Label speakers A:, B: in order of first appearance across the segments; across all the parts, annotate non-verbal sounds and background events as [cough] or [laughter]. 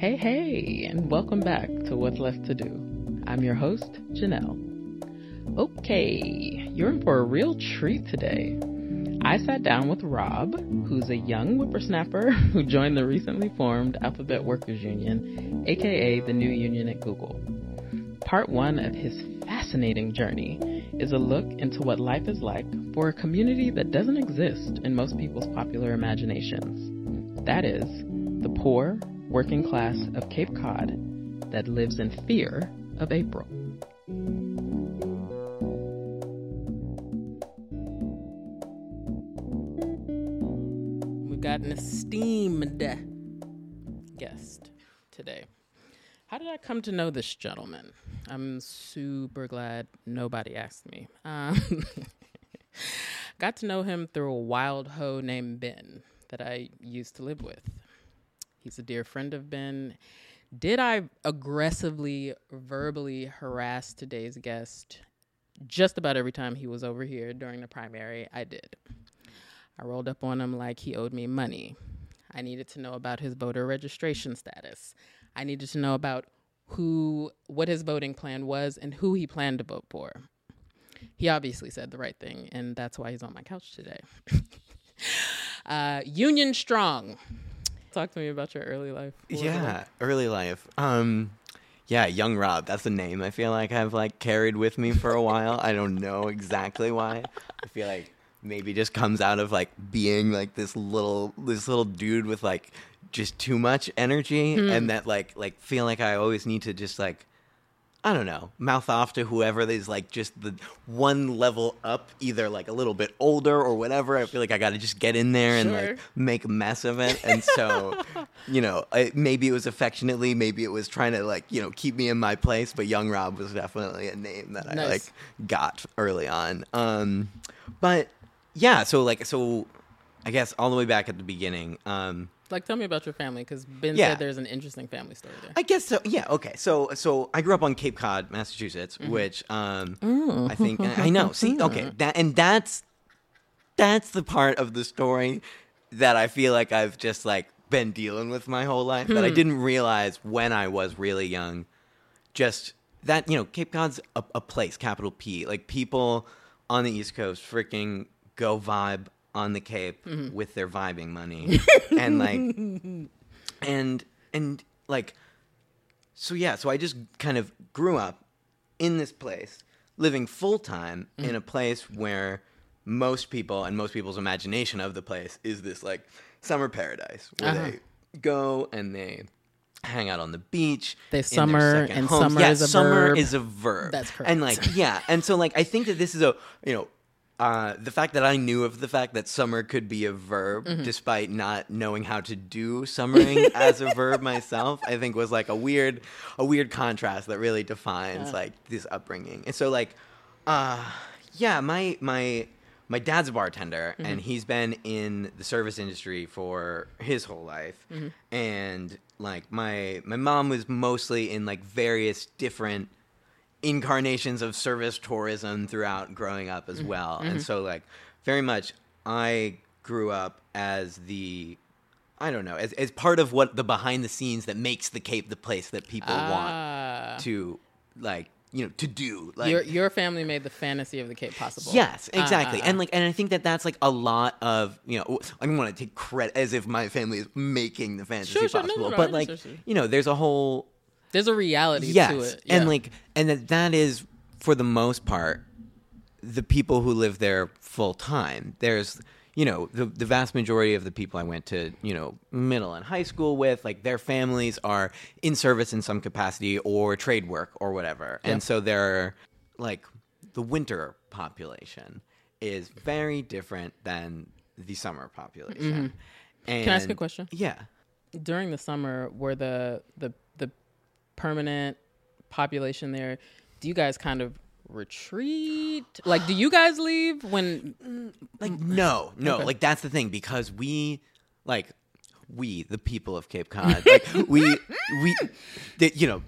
A: Hey, hey, and welcome back to What's Left to Do. I'm your host, Janelle. Okay, you're in for a real treat today. I sat down with Rob, who's a young whippersnapper [laughs] who joined the recently formed Alphabet Workers Union, aka the new union at Google. Part one of his fascinating journey is a look into what life is like for a community that doesn't exist in most people's popular imaginations. That is, the poor, working class of Cape Cod that lives in fear of April. We've got an esteemed guest today. How did I come to know this gentleman? I'm super glad nobody asked me. Um, [laughs] got to know him through a wild hoe named Ben that I used to live with. He's a dear friend of Ben. Did I aggressively, verbally harass today's guest just about every time he was over here during the primary? I did. I rolled up on him like he owed me money. I needed to know about his voter registration status. I needed to know about who, what his voting plan was, and who he planned to vote for. He obviously said the right thing, and that's why he's on my couch today. [laughs] uh, Union Strong. Talk to me about your early life. What was it like?
B: Yeah, early life. Um, yeah, young Rob. That's a name I feel like I've like carried with me for a while. I don't know exactly why. I feel like maybe just comes out of like being like this little this little dude with like just too much energy and that like like feel like I always need to just like I don't know, mouth off to whoever is like just the one level up, either like a little bit older or whatever. I feel like I got to just get in there and like make a mess of it. And so, [laughs] you know, I, maybe it was affectionately, maybe it was trying to like, you know, keep me in my place. But Young Rob was definitely a name that I like got early on. Um, but yeah, so like, so I guess all the way back at the beginning. Um,
A: Like, tell me about your family, because Ben
B: Yeah.
A: said there's an interesting family story there.
B: I guess so. Yeah. Okay. So so I grew up on Cape Cod, Massachusetts,
A: Mm-hmm.
B: which um I think I know. [laughs] See, okay, that and that's that's the part of the story that I feel like I've just like been dealing with my whole life that
A: Hmm.
B: I didn't realize when I was really young. Just that you know, Cape Cod's a, a place, capital P. Like people on the East Coast freaking go vibe on the Cape
A: Mm-hmm.
B: with their vibing money, [laughs] and like and and like so yeah so i just kind of grew up in this place living full time in a place where most people and most people's imagination of the place is this like summer paradise where
A: Uh-huh.
B: they go and they hang out on the beach
A: They summer, and summer
B: yeah,
A: is a
B: summer
A: verb.
B: is a verb
A: That's correct.
B: and like yeah and so like i think that this is a you know uh, the fact that I knew of the fact that summer could be a verb,
A: Mm-hmm.
B: despite not knowing how to do summering as a verb myself, I think was like a weird, a weird contrast that really defines
A: Yeah.
B: like this upbringing. And so like, uh, yeah, my my my dad's a bartender,
A: Mm-hmm.
B: and he's been in the service industry for his whole life,
A: Mm-hmm.
B: and like my my mom was mostly in like various different incarnations of service tourism throughout growing up
A: Mm-hmm.
B: as well. And so like very much I grew up as the I don't know, as as part of what the behind the scenes that makes the Cape the place that people
A: Ah.
B: want to like, you know, to do. Like
A: your your family made the fantasy of the Cape possible.
B: Yes, exactly.
A: Ah, ah,
B: and like and I think that that's like a lot of, you know, I don't want to take credit as if my family is making the fantasy
A: Sure, sure. No, no,
B: possible,
A: no,
B: but like, you know, there's a whole
A: there's a reality
B: yes,
A: to it.
B: and like, and that that is for the most part the people who live there full time. There's, you know, the the vast majority of the people I went to, you know, middle and high school with, like their families are in service in some capacity or trade work or whatever,
A: Yeah.
B: and so they're like the winter population is very different than the summer population.
A: Mm-hmm. Can I ask a question?
B: Yeah.
A: during the summer were the the permanent population there do you guys kind of retreat like do you guys leave when mm,
B: Like no, no,
A: Okay.
B: like that's the thing because we like we the people of Cape Cod like [laughs] we we the, you know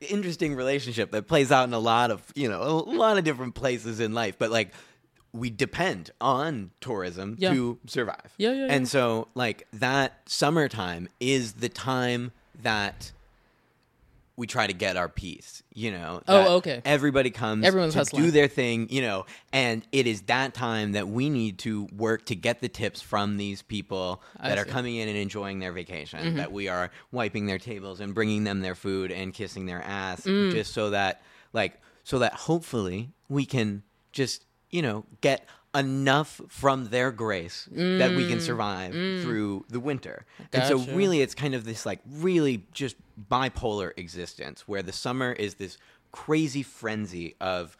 B: interesting relationship that plays out in a lot of you know a lot of different places in life but like we depend on tourism
A: Yeah.
B: to survive
A: Yeah, yeah, yeah.
B: and so like that summertime is the time that we try to get our piece, you know.
A: Oh, okay.
B: Everybody comes
A: Everyone's
B: to
A: hustling.
B: do their thing, you know, and it is that time that we need to work to get the tips from these people
A: I
B: that are
A: see. Mm-hmm.
B: coming in and enjoying their vacation, that we are wiping their tables and bringing them their food and kissing their ass
A: Mm.
B: just so that like so that hopefully we can just, you know, get enough from their grace that we can survive through the winter. And so
A: Mm.
B: Really it's kind of this like really just bipolar existence where the summer is this crazy frenzy of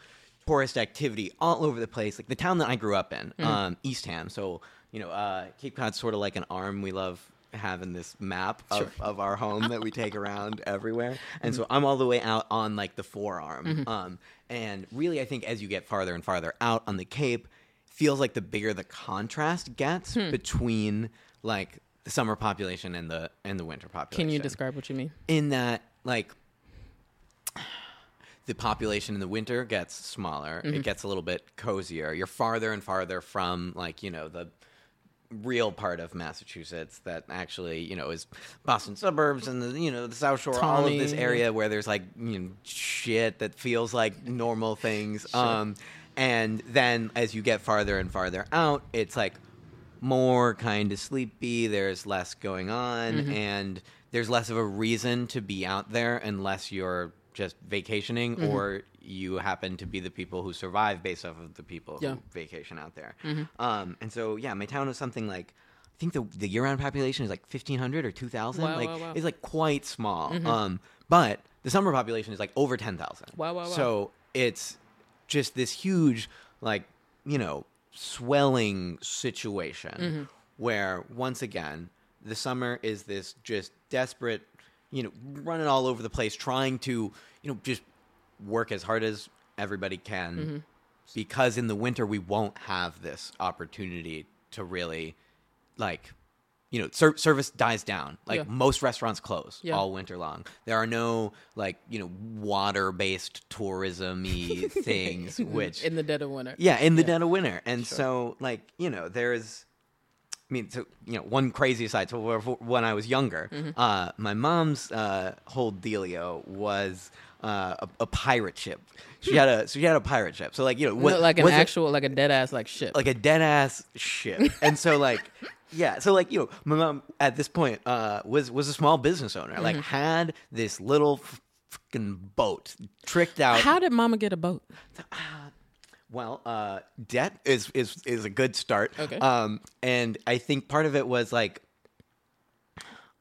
B: tourist activity all over the place. Like the town that I grew up in,
A: Mm.
B: um, Eastham. So, you know, uh, Cape Cod's sort of like an arm we love having this map of,
A: Sure.
B: of our home that we take around [laughs] everywhere. And
A: Mm-hmm.
B: so I'm all the way out on like the forearm. Um, and really, I think as you get farther and farther out on the Cape, feels like the bigger the contrast gets
A: Hmm.
B: between like the summer population and the and the winter population
A: Can you describe what you mean?
B: in that like the population in the winter gets smaller
A: Mm-hmm.
B: it gets a little bit cozier you're farther and farther from like you know the real part of massachusetts that actually you know is boston suburbs and the you know the south shore all of this area where there's like you know shit that feels like normal things um and then as you get farther and farther out it's like more kind of sleepy. There's less going on,
A: Mm-hmm.
B: and there's less of a reason to be out there unless you're just vacationing
A: Mm-hmm.
B: or you happen to be the people who survive based off of the people
A: Yeah.
B: who vacation out there.
A: Mm-hmm.
B: Um, and so, yeah, my town is something like. I think the the year round population is like fifteen hundred or two thousand.
A: Wow,
B: like
A: wow, wow.
B: it's like quite small. Um, but the summer population is like over ten thousand.
A: Wow, wow, wow.
B: So it's just this huge, like you know, swelling situation
A: Mm-hmm.
B: where once again the summer is this just desperate, you know, running all over the place, trying to you know just work as hard as everybody can
A: Mm-hmm.
B: because in the winter we won't have this opportunity to really like you know ser- service dies down like
A: Yeah.
B: most restaurants close
A: Yeah.
B: all winter long there are no like you know water based tourism-y [laughs] things which
A: in the dead of winter.
B: yeah in the
A: Yeah.
B: dead of winter and
A: Sure.
B: so like you know there's I mean, so you know, one crazy aside. So when I was younger,
A: Mm-hmm.
B: uh, my mom's uh, whole dealio was uh, a, a pirate ship. She had a so she had a pirate ship. So like you know,
A: No,
B: what,
A: like an
B: was it-
A: actual, like a dead ass, like ship,
B: like a dead ass ship. And so like yeah, so like you know, my mom at this point uh, was was a small business owner. Like
A: Mm-hmm.
B: had this little fucking boat tricked out.
A: How did Mama get a boat?
B: Well, uh, debt is is is a good start.
A: Okay.
B: Um, and I think part of it was like,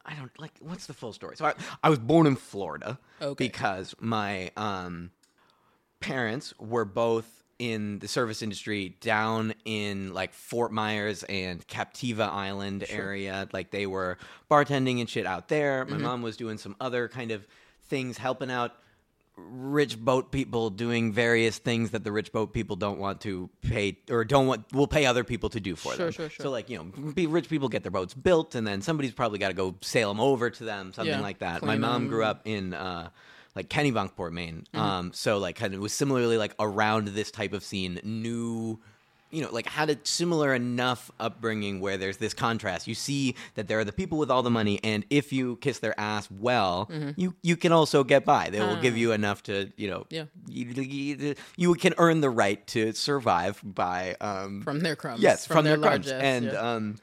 B: I don't like what's the full story. So I, I was born in Florida
A: Okay.
B: because my um parents were both in the service industry down in like Fort Myers and Captiva Island area. Like they were bartending and shit out there.
A: Mm-hmm.
B: My mom was doing some other kind of things, helping out rich boat people doing various things that the rich boat people don't want to pay or don't want will pay other people to do for
A: Sure,
B: them.
A: sure, sure.
B: So like you know, be, rich people get their boats built, and then somebody's probably got to go sail them over to them, something
A: Yeah,
B: like that. My mom
A: 'em.
B: grew up in uh, like Kennebunkport, Maine.
A: Mm-hmm.
B: Um, so like kind of was similarly like around this type of scene, knew. You know, like had a similar enough upbringing where there's this contrast. You see that there are the people with all the money, and if you kiss their ass well, you you can also get by. They will give
A: Ah.
B: you enough to, you know,
A: Yeah.
B: you, you, can earn the right to survive by um,
A: From their crumbs.
B: Yes, from, their, crumbs.
A: largesse,
B: And
A: yeah.
B: um,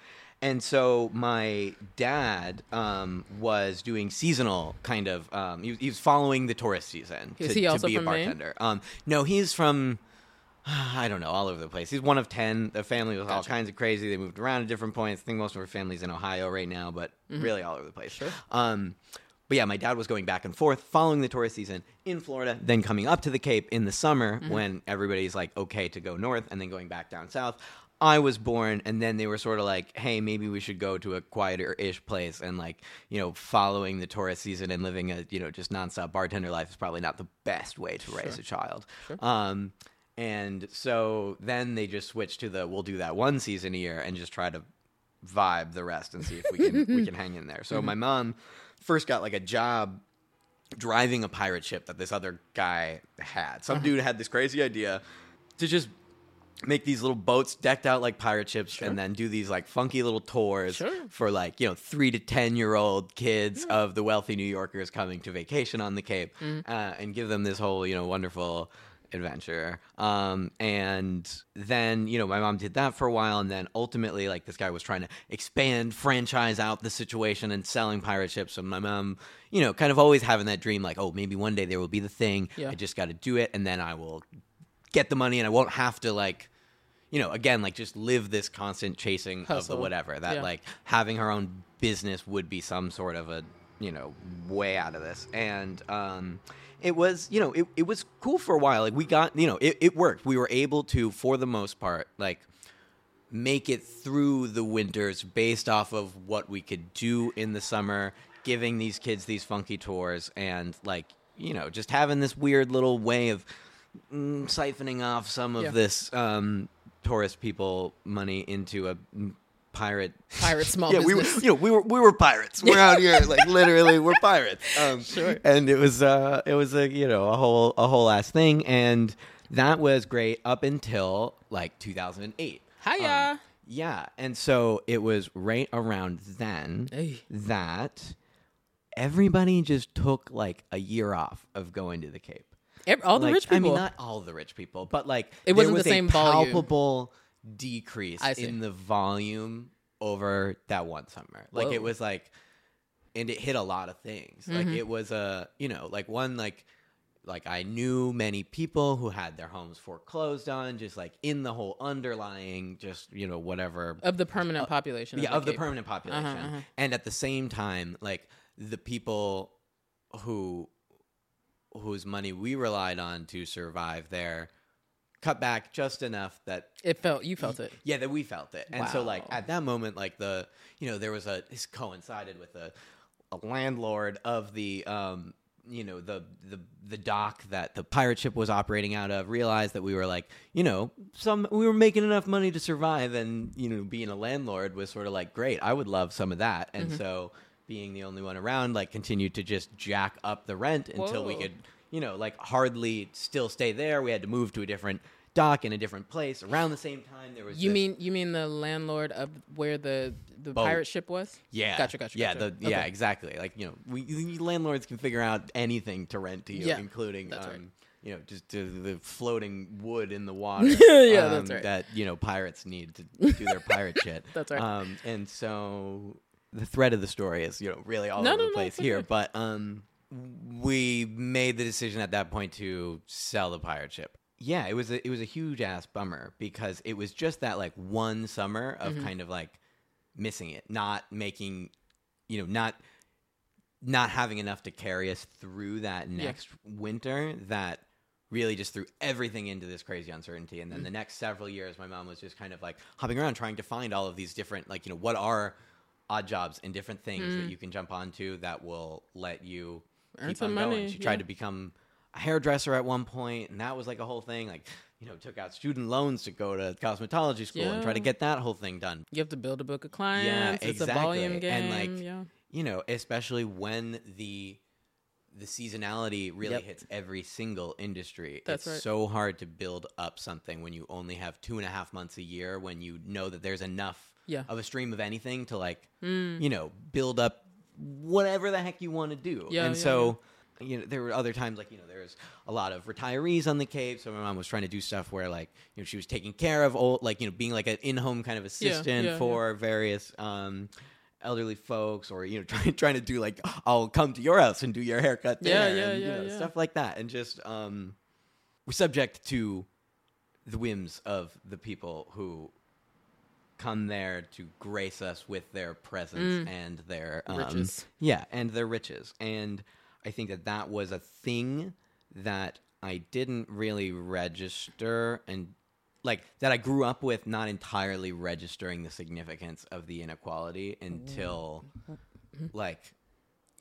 B: and so my dad um, was doing seasonal kind of. Um, he, was- he was following the tourist season
A: Is
B: to,
A: he
B: to
A: also
B: be a
A: from Maine?
B: bartender. Um, no, he's from. [sighs] I don't know, all over the place. He's one of ten. The family was all
A: Gotcha.
B: kinds of crazy. They moved around at different points. I think most of our family's in Ohio right now, but really all over the place.
A: Mm-hmm. Sure.
B: Um, but yeah, my dad was going back and forth following the tourist season in Florida, then coming up to the Cape in the summer
A: Mm-hmm.
B: when everybody's like okay to go north, and then going back down south. I was born, and then they were sort of like, "Hey, maybe we should go to a quieter-ish place." And like, you know, following the tourist season and living a you know just nonstop bartender life is probably not the best way to raise
A: Sure.
B: a child.
A: Sure.
B: Um, and so then they just switched to the we'll do that one season a year and just try to vibe the rest and see if we can we can [laughs] hang in there. So
A: Mm-hmm.
B: my mom first got like a job driving a pirate ship that this other guy had.
A: Uh-huh.
B: Some dude had this crazy idea to just make these little boats decked out like pirate ships and then do these like funky little tours
A: Sure.
B: for like you know three to ten year old kids of the wealthy new yorkers coming to vacation on the cape
A: Mm-hmm.
B: uh, and give them this whole you know wonderful adventure um, and then you know my mom did that for a while and then ultimately like this guy was trying to expand franchise out the situation and selling pirate ships and my mom you know kind of always having that dream like oh maybe one day there will be the thing
A: Yeah.
B: i just got to do it and then i will get the money and i won't have to like you know, again, like just live this constant chasing of the whatever. That
A: Yeah.
B: like having her own business would be some sort of a, you know, way out of this. And um it was, you know, it, it was cool for a while. Like we got, you know, it, it worked. We were able to, for the most part, like make it through the winters based off of what we could do in the summer, giving these kids these funky tours and like, you know, just having this weird little way of mm, siphoning off some of
A: Yeah.
B: this um, tourist people money into a pirate
A: Pirate small [laughs]
B: yeah, we were,
A: business.
B: you know, we were we were pirates. We're out here, [laughs] like literally, we're pirates. Um,
A: Sure.
B: And it was uh, it was a you know a whole a whole ass thing, and that was great up until like 2008.
A: Hiya.
B: Um, yeah, and so it was right around then
A: Hey.
B: that everybody just took like a year off of going to the Cape.
A: All the
B: Like,
A: rich people.
B: I mean, not all the rich people, but like
A: It wasn't the
B: was a
A: same volume.
B: palpable decrease in the volume over that one summer. Like
A: Whoa.
B: it was like, and it hit a lot of things.
A: Mm-hmm.
B: Like it was a, you know, like one like. Like I knew many people who had their homes foreclosed on, just like in the whole underlying, just you know whatever
A: of the permanent population.
B: Uh, yeah, of the
A: Cape.
B: permanent population.
A: uh-huh.
B: And at the same time, like the people who whose money we relied on to survive there cut back just enough that
A: It felt you felt it.
B: yeah, that we felt it. And so like at that moment like the you know, there was a this coincided with a a landlord of the um you know the the the dock that the pirate ship was operating out of realized that we were like you know some we were making enough money to survive and you know being a landlord was sort of like great I would love some of that and so being the only one around like continued to just jack up the rent until we could you know like hardly still stay there we had to move to a different dock in a different place around the same time there was
A: You mean you mean the landlord of where the the
B: Boat.
A: pirate ship was?
B: yeah
A: Gotcha, gotcha.
B: yeah
A: gotcha.
B: the, yeah
A: Okay.
B: exactly like you know we landlords can figure out anything to rent to you
A: Yeah,
B: including
A: that's
B: um
A: right.
B: you know just the, the floating wood in the [laughs] water
A: Yeah, that's
B: um,
A: right.
B: that you know pirates need to do their pirate [laughs] shit
A: That's right.
B: um and so the thread of the story is you know really all
A: No,
B: over
A: no,
B: the place
A: it's
B: here
A: okay.
B: but um we made the decision at that point to sell the pirate ship yeah it was a, it was a huge ass bummer because it was just that like one summer of
A: Mm-hmm.
B: kind of like missing it not making you know not not having enough to carry us through that next winter that really just threw everything into this crazy uncertainty and then
A: Mm.
B: the next several years my mom was just kind of like hopping around trying to find all of these different like you know what are odd jobs and different things that you can jump onto that will let you
A: Mm. Earn
B: keep
A: some
B: on going
A: money,
B: she tried to become a hairdresser at one point and that was like a whole thing like you know took out student loans to go to cosmetology school and try to get that whole thing done
A: You have to build a book of clients. Yeah, It's a
B: exactly.
A: volume game.
B: And, like,
A: yeah.
B: you know, especially when the the seasonality really
A: Yep.
B: hits every single industry.
A: That's
B: it's
A: right.
B: so hard to build up something when you only have two and a half months a year when you know that there's enough
A: Yeah.
B: of a stream of anything to like
A: Mm.
B: you know, build up whatever the heck you want to do.
A: Yeah,
B: and
A: yeah,
B: so you know, there were other times like, you know, there's a lot of retirees on the Cape. So my mom was trying to do stuff where like, you know, she was taking care of old like, you know, being like an in home kind of assistant
A: yeah,
B: for various um elderly folks or you know [laughs] trying trying to do like I'll come to your house and do your haircut there
A: yeah,
B: and, you
A: yeah,
B: know,
A: yeah.
B: stuff like that and just um we're subject to the whims of the people who come there to grace us with their presence and their um,
A: Mm. Riches.
B: yeah and their riches and i think that that was a thing that i didn't really register and like that i grew up with not entirely registering the significance of the inequality until like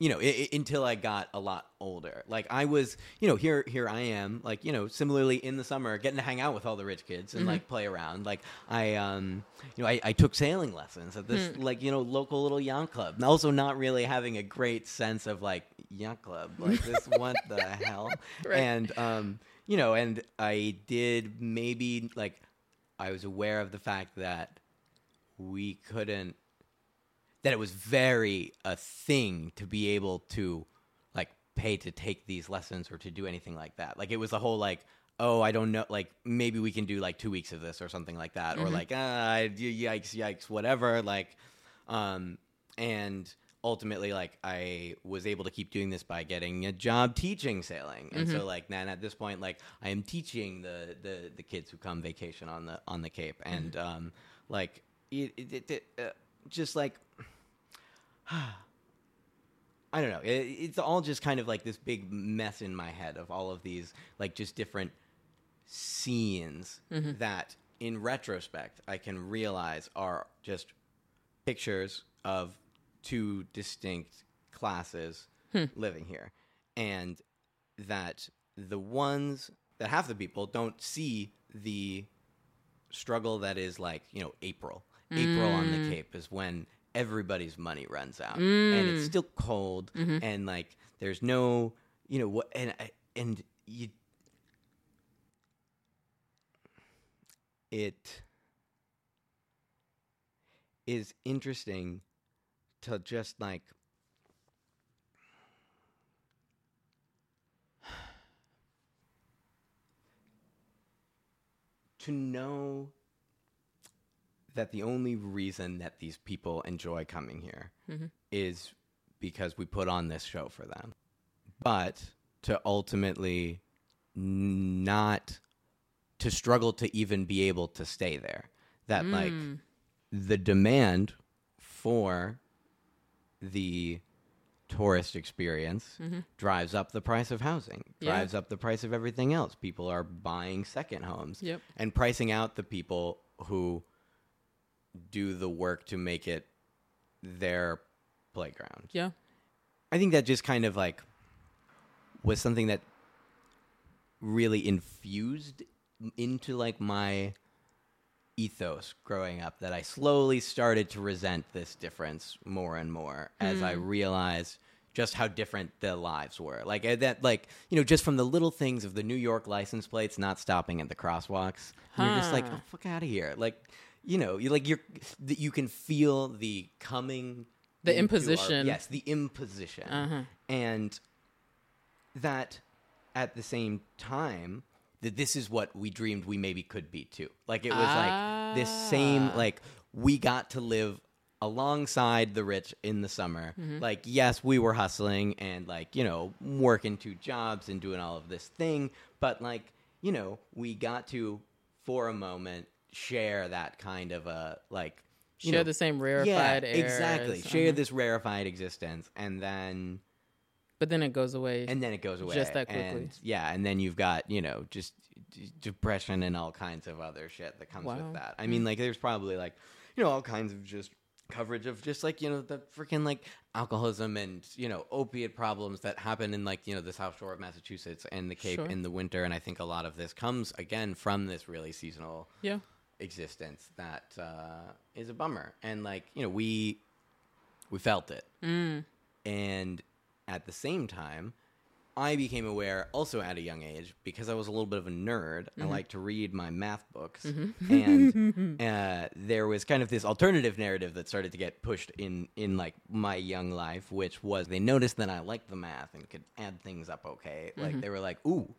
B: you know, i- i- until I got a lot older. Like I was, you know, here here I am, like, you know, similarly in the summer getting to hang out with all the rich kids and
A: Mm-hmm.
B: like play around. Like I um you know, I, I took sailing lessons at this like, you know, local little yacht club. And also not really having a great sense of like yacht club. Like this [laughs] what the hell?
A: Right.
B: And um, you know, and I did maybe like I was aware of the fact that we couldn't that it was very a thing to be able to like pay to take these lessons or to do anything like that. Like it was a whole like oh I don't know like maybe we can do like 2 weeks of this or something like that. Or like ah yikes yikes whatever like um and ultimately like I was able to keep doing this by getting a job teaching sailing. And so like then at this point like I am teaching the the the kids who come vacation on the on the Cape. And um like it, it, it, it uh, just like [sighs] I don't know. It, it's all just kind of like this big mess in my head of all of these like just different scenes mm-hmm. that in retrospect I can realize are just pictures of two distinct classes hmm. living here. And that the ones that half the people don't see the struggle that is like you know april. April on the mm. cape is when everybody's money runs out. And it's mm. still cold mm-hmm. and like there's no you know what and I- and you it is interesting to just like [sighs] to know that the only reason that these people enjoy coming here mm-hmm. is because we put on this show for them. But to ultimately not to struggle to even be able to stay there. That mm. like the demand for the tourist experience mm-hmm. drives up the price of housing,
A: Yeah.
B: drives up the price of everything else. People are buying second homes
A: Yep.
B: and pricing out the people who do the work to make it their playground.
A: Yeah.
B: I think that just kind of like was something that really infused into like my ethos growing up that I slowly started to resent this difference more and more as I realized just how different the lives were. Like uh, that like, you know, just from the little things of the New York license plates not stopping at the crosswalks. You're just like, oh, fuck out of here. Like, you know, you like you're that you can feel the coming
A: The
B: into our-
A: imposition.
B: yes, the imposition.
A: Uh-huh.
B: And that at the same time that this is what we dreamed we maybe could be too. Like it was like this same
A: Ah.
B: like we got to live alongside the rich in the summer.
A: Mm-hmm.
B: Like yes, we were hustling and like, you know, working two jobs and doing all of this thing, but like, you know, we got to for a moment share that kind of a like you
A: Share
B: know,
A: the same rarefied
B: yeah,
A: air.
B: exactly.
A: as-
B: Share
A: uh-huh.
B: this rarefied existence and then
A: But then it goes away.
B: and then it goes away
A: Just that quickly.
B: and, yeah and then you've got you know just d- depression and all kinds of other shit that comes
A: Wow.
B: with that i mean like there's probably like you know all kinds of just coverage of just like you know the freaking like alcoholism and you know opiate problems that happen in like you know the south shore of massachusetts and the cape
A: Sure.
B: in the winter and i think a lot of this comes again from this really seasonal
A: yeah.
B: Existence that uh, is a bummer. And like you know, we we felt it,
A: Mm.
B: and at the same time, I became aware also at a young age because I was a little bit of a nerd.
A: Mm-hmm.
B: I like to read my math books, and [laughs] uh, there was kind of this alternative narrative that started to get pushed in in like my young life, which was they noticed that I liked the math and could add things up okay. Like they were like, "Ooh,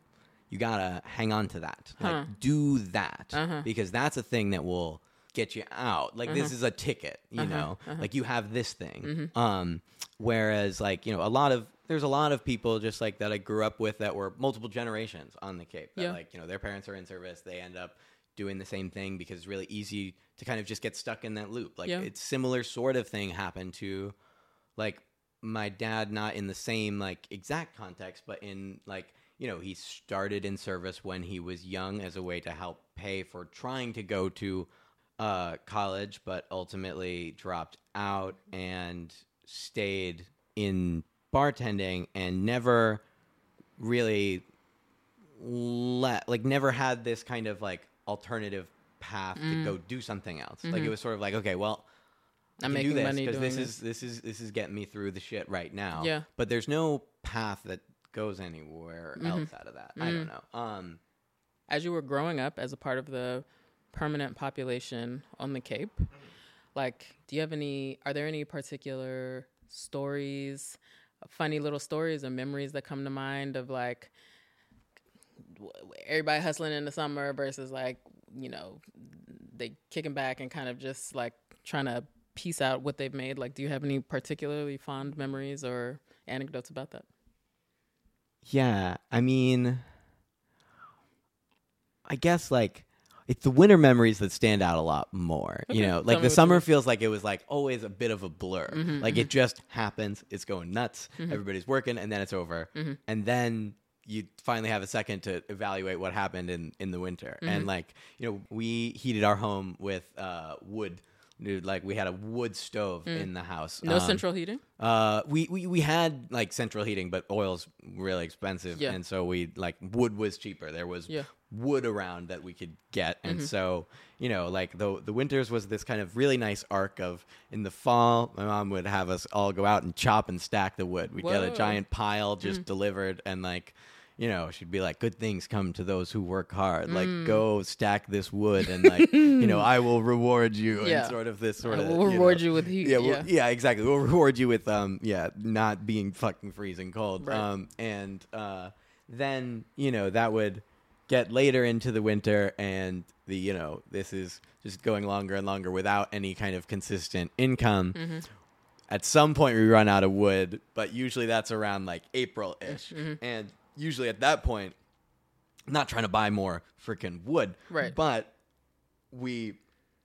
B: you gotta hang on to that.
A: Huh.
B: Like, do that
A: Uh-huh.
B: because that's a thing that will get you out. Like this is a ticket, you
A: Uh-huh.
B: know. Like you have this thing.
A: Mm-hmm.
B: Um, whereas like you know a lot of there's a lot of people just like that I grew up with that were multiple generations on the Cape. That
A: Yeah.
B: like you know their parents are in service, they end up doing the same thing because it's really easy to kind of just get stuck in that loop. Like
A: Yeah.
B: it's similar sort of thing happened to like my dad not in the same like exact context but in like you know he started in service when he was young as a way to help pay for trying to go to uh, college but ultimately dropped out and stayed in bartending and never really let like never had this kind of like alternative path to go do something else like it was sort of like okay well
A: I'm
B: can do
A: making
B: this
A: money doing
B: this,
A: this.
B: is this is this is getting me through the shit right now.
A: Yeah.
B: But there's no path that goes anywhere else out of that. I don't know. Um
A: As you were growing up as a part of the permanent population on the Cape. Like, do you have any? Are there any particular stories, funny little stories or memories that come to mind of like everybody hustling in the summer versus like you know they kicking back and kind of just like trying to piece out what they've made? Like, do you have any particularly fond memories or anecdotes about that?
B: Yeah, I mean, I guess like it's the winter memories that stand out a lot more. You know, like the summer feels like it was like always a bit of a blur.
A: Mm-hmm,
B: like it just happens, it's going nuts, everybody's working, and then it's over,
A: Mm-hmm.
B: and then you finally have a second to evaluate what happened in in the winter.
A: Mm-hmm.
B: And like you know, we heated our home with uh, wood. Dude, like we had a wood stove in the house.
A: Mm. No
B: Um,
A: central heating.
B: uh, we, we we had like central heating, but oil's really expensive,
A: Yeah.
B: and so we like wood was cheaper. There was
A: Yeah. Mm-hmm.
B: wood around that we could get, and so you know, like the the winters was this kind of really nice arc of in the fall, my mom would have us all go out and chop and stack the wood. We'd get a giant pile just delivered, and like. You know, she'd be like, "Good things come to those who work hard. Like,
A: Mm.
B: go stack this wood, and like, you know, [laughs] I will reward you."
A: Yeah.
B: And sort of this sort
A: I
B: of
A: will reward
B: know-
A: you with heat.
B: yeah,
A: Yeah,
B: we'll, yeah, exactly. We'll reward you with um, yeah, not being fucking freezing cold.
A: Right.
B: Um, and uh, then you know that would get later into the winter, and the you know this is just going longer and longer without any kind of consistent income.
A: Mm-hmm.
B: At some point, we run out of wood, but usually that's around like April ish,
A: Mm-hmm.
B: and usually at that point, I'm not trying to buy more freaking wood,
A: Right.
B: But we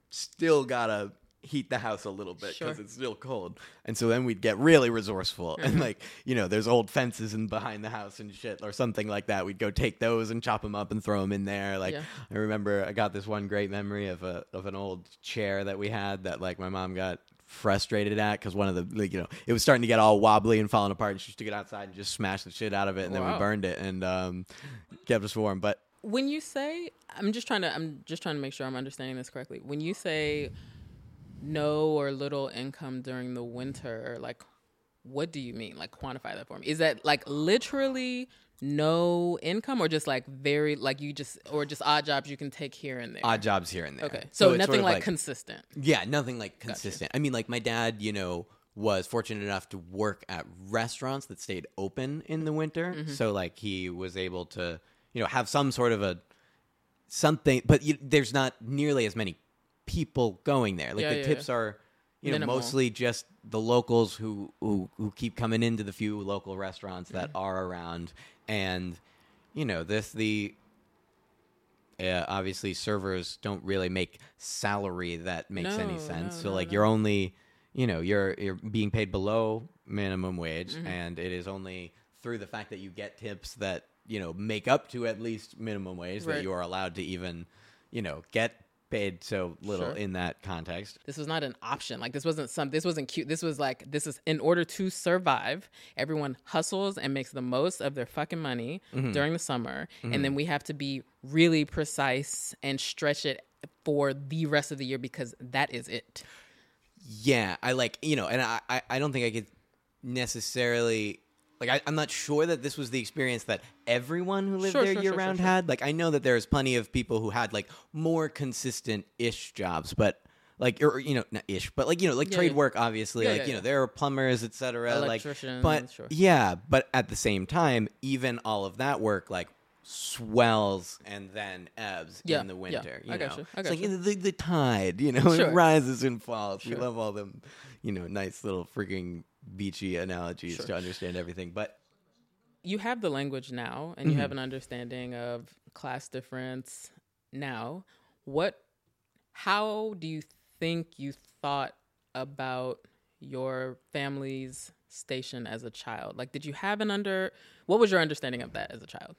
B: still gotta heat the house a little bit because
A: Sure. Mm-hmm.
B: it's still cold. And so then we'd get really resourceful and like, you know, there's old fences in behind the house and shit or something like that. We'd go take those and chop them up and throw them in there. Like
A: Yeah.
B: I remember I got this one great memory of a of an old chair that we had that like my mom got frustrated at because one of the like, you know it was starting to get all wobbly and falling apart and she took it outside and just smashed the shit out of it and then we burned it and um kept us warm but
A: when you say i'm just trying to i'm just trying to make sure i'm understanding this correctly. When you say no or little income during the winter like what do you mean? Like quantify that for me. Is that like literally no income or just like very like you just or just odd jobs you can take here and there
B: odd jobs here and there
A: okay so,
B: it's
A: nothing
B: sort of
A: like, consistent
B: Yeah, nothing like consistent. I mean, like my dad, you know, was fortunate enough to work at restaurants that stayed open in the winter,
A: Mm-hmm.
B: so like he was able to, you know, have some sort of a something. But you, there's not nearly as many people going there. Like
A: Yeah,
B: the
A: yeah,
B: tips are. You know,
A: Minimal.
B: mostly just the locals who, who who keep coming into the few local restaurants that
A: Mm-hmm.
B: are around, and you know, this the uh, obviously servers don't really make salary that makes any sense.
A: no,
B: so
A: no,
B: like
A: no.
B: you're only, you know, you're you're being paid below minimum wage,
A: Mm-hmm.
B: and it is only through the fact that you get tips that you know make up to at least minimum wage
A: Right.
B: that you are allowed to even, you know, get paid so little
A: Sure.
B: in that context.
A: this was not an option like this wasn't some this wasn't cute this was like this is in order to survive everyone hustles and makes the most of their fucking money
B: Mm-hmm.
A: during the summer and then we have to be really precise and stretch it for the rest of the year because that is it
B: Yeah, I like you know, and I I, I don't think I could necessarily like I, I'm not sure that this was the experience that everyone who lived
A: Sure,
B: there
A: sure,
B: year
A: sure,
B: round had. Like I know that there's plenty of people who had like more consistent ish jobs, but like or you know not ish, but like you know like
A: Yeah,
B: trade
A: yeah.
B: work obviously.
A: Yeah,
B: like you know there are plumbers, etc. Like
A: Electricians,
B: but
A: sure.
B: yeah, but at the same time, even all of that work like swells and then ebbs
A: Yeah,
B: in the winter. yeah. You
A: I
B: know,
A: gotcha, I
B: it's like the, the tide. You know, [laughs]
A: Sure.
B: it rises and falls. We love all them, you know, nice little freaking beachy analogies
A: Sure.
B: to understand everything. But
A: you have the language now and you have mm-hmm. an understanding of class difference now what how do you think you thought about your family's station as a child like did you have an under what was your understanding of that as a child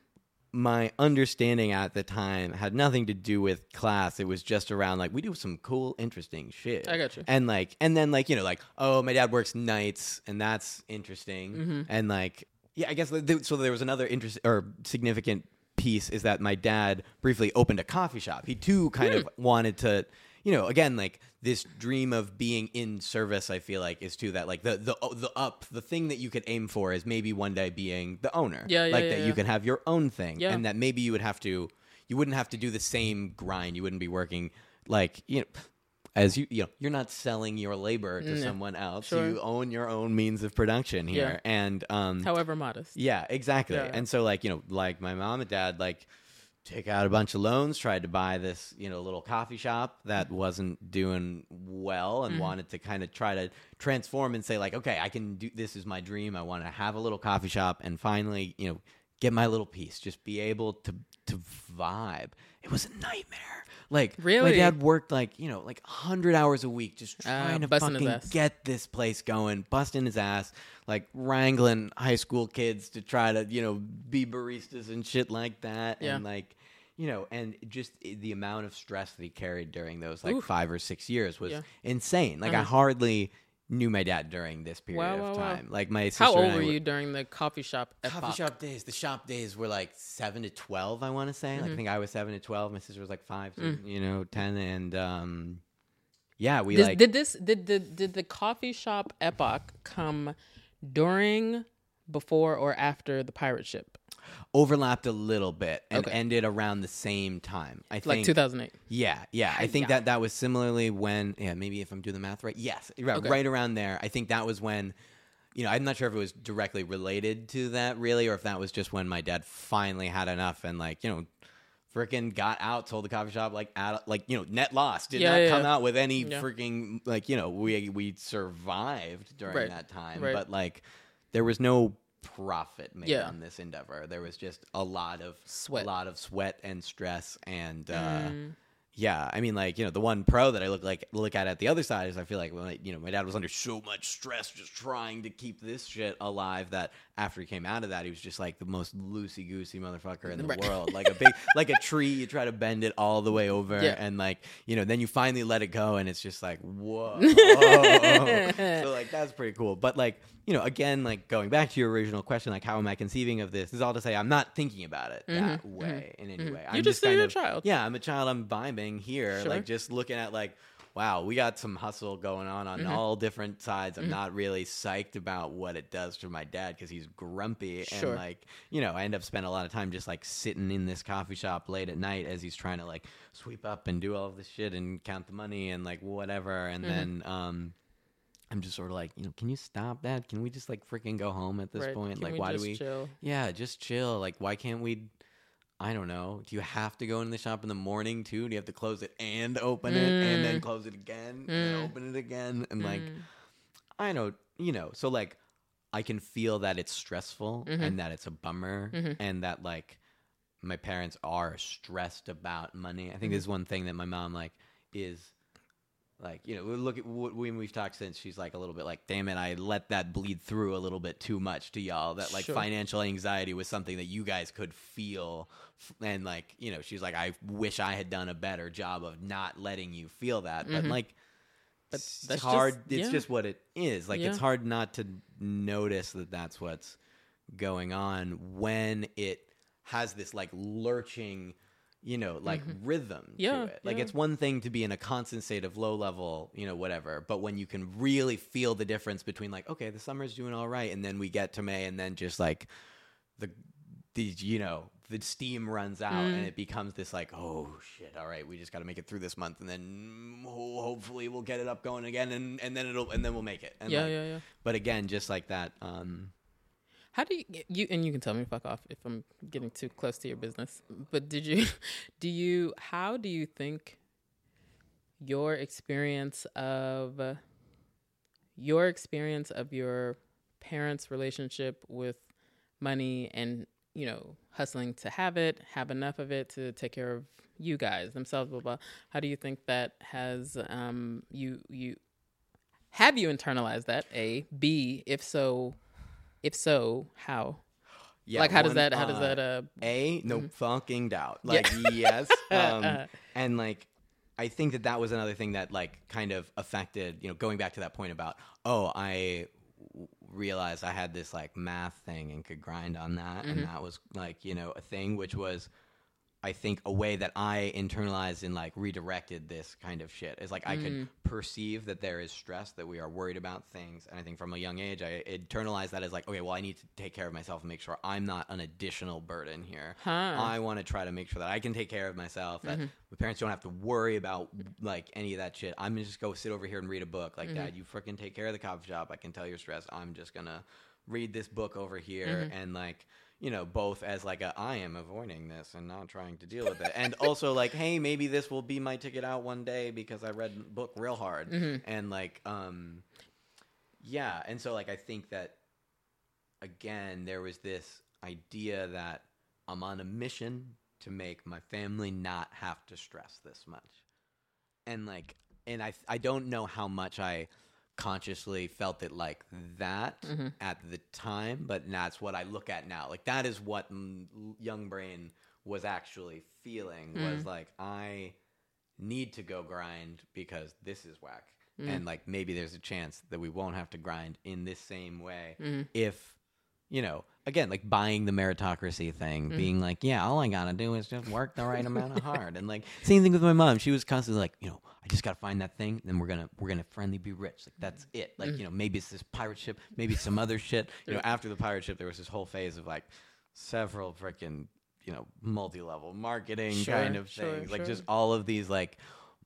B: my understanding at the time had nothing to do with class. It was just around like we do some cool, interesting shit.
A: I got you.
B: And like, and then like you know, like oh, my dad works nights, and that's interesting.
A: Mm-hmm.
B: And like, yeah, I guess th- so. There was another interest or significant piece is that my dad briefly opened a coffee shop. He too kind
A: Hmm.
B: of wanted to. You know, again, like this dream of being in service, I feel like is too that like the the the up the thing that you could aim for is maybe one day being the owner,
A: Yeah, yeah,
B: like
A: yeah,
B: that
A: yeah.
B: you can have your own thing
A: Yeah.
B: and that maybe you would have to you wouldn't have to do the same grind. You wouldn't be working like you know. As you, you know, you're not selling your labor to
A: No.
B: someone else.
A: Sure.
B: You own your own means of production here, and um,
A: However modest.
B: yeah, exactly.
A: Yeah.
B: And so like, you know, like my mom and dad like take out a bunch of loans, tried to buy this, you know, little coffee shop that wasn't doing well and mm-hmm. wanted to kind of try to transform and say like, okay, I can do this is my dream. I want to have a little coffee shop and finally, you know, get my little piece, just be able to to vibe. It was a nightmare. Like
A: Really?
B: my dad worked like, you know, like 100 hours a week just
A: Ah,
B: trying to fucking get this place going, busting his ass, like wrangling high school kids to try to, you know, be baristas and shit like that.
A: Yeah.
B: And like, you know, and just the amount of stress that he carried during those like five or six years was
A: Yeah.
B: insane. Like, I
A: Uh-huh.
B: hardly knew my dad during this period
A: Wow,
B: of
A: wow, wow.
B: time. Like, my sister
A: How old
B: I
A: were you during the coffee shop?
B: Coffee shop days. The shop days were like seven to twelve. I want to say. Like
A: Mm-hmm.
B: I think I was seven to twelve. My sister was like five, to,
A: Mm.
B: you know, ten, and um, yeah, we
A: This-
B: like
A: did this did the did the coffee shop epoch come during, before, or after the pirate ship?
B: Overlapped a little bit and
A: Okay.
B: ended around the same time. I
A: Like
B: think
A: 2008.
B: Yeah, yeah. I think
A: Yeah.
B: that that was similarly when yeah, maybe if I'm doing the math right. Yes, right,
A: Okay.
B: right around there. I think that was when you know, I'm not sure if it was directly related to that really or if that was just when my dad finally had enough and like, you know, freaking got out, told the coffee shop like at like, you know, net loss. Did
A: Yeah,
B: not
A: yeah,
B: come
A: yeah.
B: out with any
A: Yeah.
B: freaking like, you know, we we survived during
A: Right.
B: that time,
A: Right.
B: but like there was no profit made
A: Yeah.
B: on this endeavor. There was just a lot of
A: Sweat.
B: a lot of sweat and stress and uh
A: Mm.
B: Yeah, I mean, like you know, the one pro that I look like look at at the other side is I feel like when I, you know my dad was under so much stress just trying to keep this shit alive that after he came out of that he was just like the most loosey goosey motherfucker in the
A: Right.
B: world, like a [laughs] big like a tree. You try to bend it all the way over,
A: Yeah.
B: and like you know, then you finally let it go, and it's just like whoa. [laughs] so like that's pretty cool. But like you know, again, like going back to your original question, like how am I conceiving of this? This is all to say I'm not thinking about it mm-hmm. that mm-hmm. way in any mm-hmm. way.
A: You
B: I'm
A: just say
B: kind
A: you're a child.
B: Yeah, I'm a child. I'm vibing here,
A: Sure.
B: like just looking at like, wow, we got some hustle going on on all different sides.
A: Mm-hmm.
B: I'm not really psyched about what it does to my dad because he's grumpy
A: Sure.
B: and like, you know, I end up spending a lot of time just like sitting in this coffee shop late at night as he's trying to like sweep up and do all of this shit and count the money and like whatever, and
A: Mm-hmm.
B: then um. I'm just sort of like, you know, can you stop that? Can we just like freaking go home at this
A: Right.
B: point?
A: Can
B: like, why do we?
A: chill?
B: Yeah, just chill. Like, why can't we? I don't know. Do you have to go in the shop in the morning too? Do you have to close it and open it and then close it again and
A: Mm.
B: open it again? And like,
A: Mm.
B: I know, you know. So like, I can feel that it's stressful
A: Mm-hmm.
B: and that it's a bummer and that like my parents are stressed about money. I think
A: Mm-hmm.
B: there's one thing that my mom like is like you know look at wh- when we've talked since she's like a little bit like damn it i let that bleed through a little bit too much to y'all that like
A: Sure.
B: financial anxiety was something that you guys could feel and like you know she's like i wish i had done a better job of not letting you feel that but like
A: Mm-hmm. But
B: it's
A: that's
B: hard
A: just-
B: it's
A: yeah.
B: just what it is like it's hard not to notice that that's what's going on when it has this like lurching you know like rhythm
A: Mm-hmm. Yeah,
B: to it like
A: yeah.
B: it's one thing to be in a constant state of low level you know whatever but when you can really feel the difference between like okay the summer's doing all right and then we get to may and then just like the the you know the steam runs out
A: Mm.
B: and it becomes this like oh shit all right we just got to make it through this month and then ho- hopefully we'll get it up going again and and then it'll and then we'll make it and
A: Yeah,
B: like,
A: yeah, yeah.
B: but again just like that um
A: How do you you and you can tell me fuck off if I'm getting too close to your business. But did you [laughs] do you how do you think your experience of your experience of your parents' relationship with money and you know hustling to have it, have enough of it to take care of you guys themselves, blah blah. How do you think that has um you you have you internalized that? A B if so if so, how?
B: yeah
A: like how does that how does
B: uh,
A: that uh
B: A, no
A: Mm-hmm.
B: fucking doubt. Like yes, [laughs] um,
A: Uh-huh.
B: and like I think that that was another thing that like kind of affected. You know, going back to that point about oh, I w- realized I had this like math thing and could grind on that,
A: Mm-hmm.
B: and that was like you know a thing which was I think a way that I internalized and like redirected this kind of shit is like I
A: Mm.
B: could perceive that there is stress, that we are worried about things, and I think from a young age I internalized that as like, okay, well I need to take care of myself and make sure I'm not an additional burden here.
A: Huh.
B: I want to try to make sure that I can take care of myself, that mm-hmm. my parents don't have to worry about like any of that shit. I'm gonna just go sit over here and read a book. Like, mm-hmm. Dad, you freaking take care of the coffee shop. I can tell you're stressed. I'm just gonna read this book over here mm-hmm. and like you know both as like a I am avoiding this and not trying to deal with it, and also like hey maybe this will be my ticket out one day because I read book real hard. And like um yeah, and so like I think that again there was this idea that I'm on a mission to make my family not have to stress this much. And like and I I don't know how much I consciously felt it like that mm-hmm. at the time, but that's what I look at now. Like that is what mm, young brain was actually feeling was mm. like I need to go grind because this is whack. Mm. And like maybe there's a chance that we won't have to grind in this same way mm-hmm. if you know, again, like buying the meritocracy thing, being like, yeah, all I gotta do is just work the right amount of hard, and like same thing with my mom. She was constantly like, you know, I just gotta find that thing, then we're gonna we're gonna friendly be rich. Like that's it. Like you know, maybe it's this pirate ship, maybe some other shit. You know, after the pirate ship, there was this whole phase of like several freaking you know multi-level marketing
A: Sure,
B: kind of
A: sure,
B: things, like just all of these like.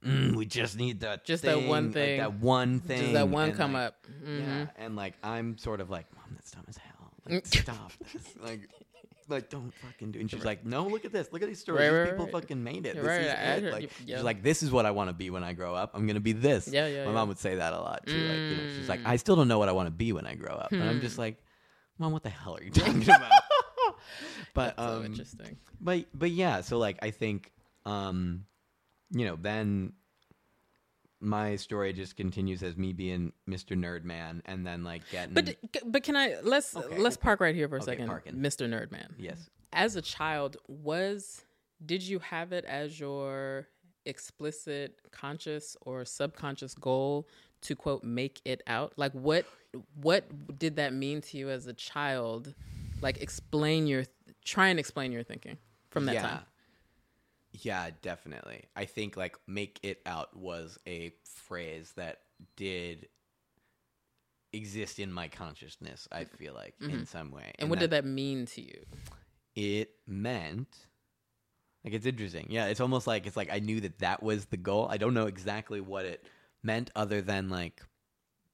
B: Mm, we just need that
A: Just that one
B: like,
A: thing.
B: that one thing
A: Just that one
B: and,
A: come
B: like,
A: up. Mhm.
B: yeah, and like I'm sort of like, mom, that's dumb as hell. Like, [laughs] stop this. Like, like don't fucking do. it. And she's like, no, look at this. Look at these stories.
A: Right,
B: These
A: right,
B: people
A: right.
B: fucking made it. This
A: right,
B: is it. Like,
A: yeah.
B: she's like, this is what I want to be when I grow up. I'm gonna be this.
A: Yeah, yeah,
B: My
A: yeah.
B: mom would say that a lot too. Like, you know, she's like,
A: Mm.
B: I still don't know what I want to be when I grow up. And I'm just like, mom, what the hell are you [laughs] talking about? [laughs] but
A: That's so
B: um,
A: interesting.
B: but but yeah, so like I think um you know, then my story just continues as me being Mr. Nerd Man and then like getting
A: But but can I let's
B: Okay,
A: let's park right here for a
B: Okay,
A: second,
B: parking.
A: Mr. Nerdman.
B: yes.
A: As a child, was did you have it as your explicit conscious or subconscious goal to quote make it out? Like what what did that mean to you as a child? Like explain your try and explain your thinking from that
B: yeah.
A: time.
B: Yeah, definitely. I think like make it out was a phrase that did exist in my consciousness, I feel like, in some way.
A: Mm-hmm. And what did that mean to you?
B: it meant like it's interesting yeah it's almost like it's like i knew that that was the goal i don't know exactly what it meant other than like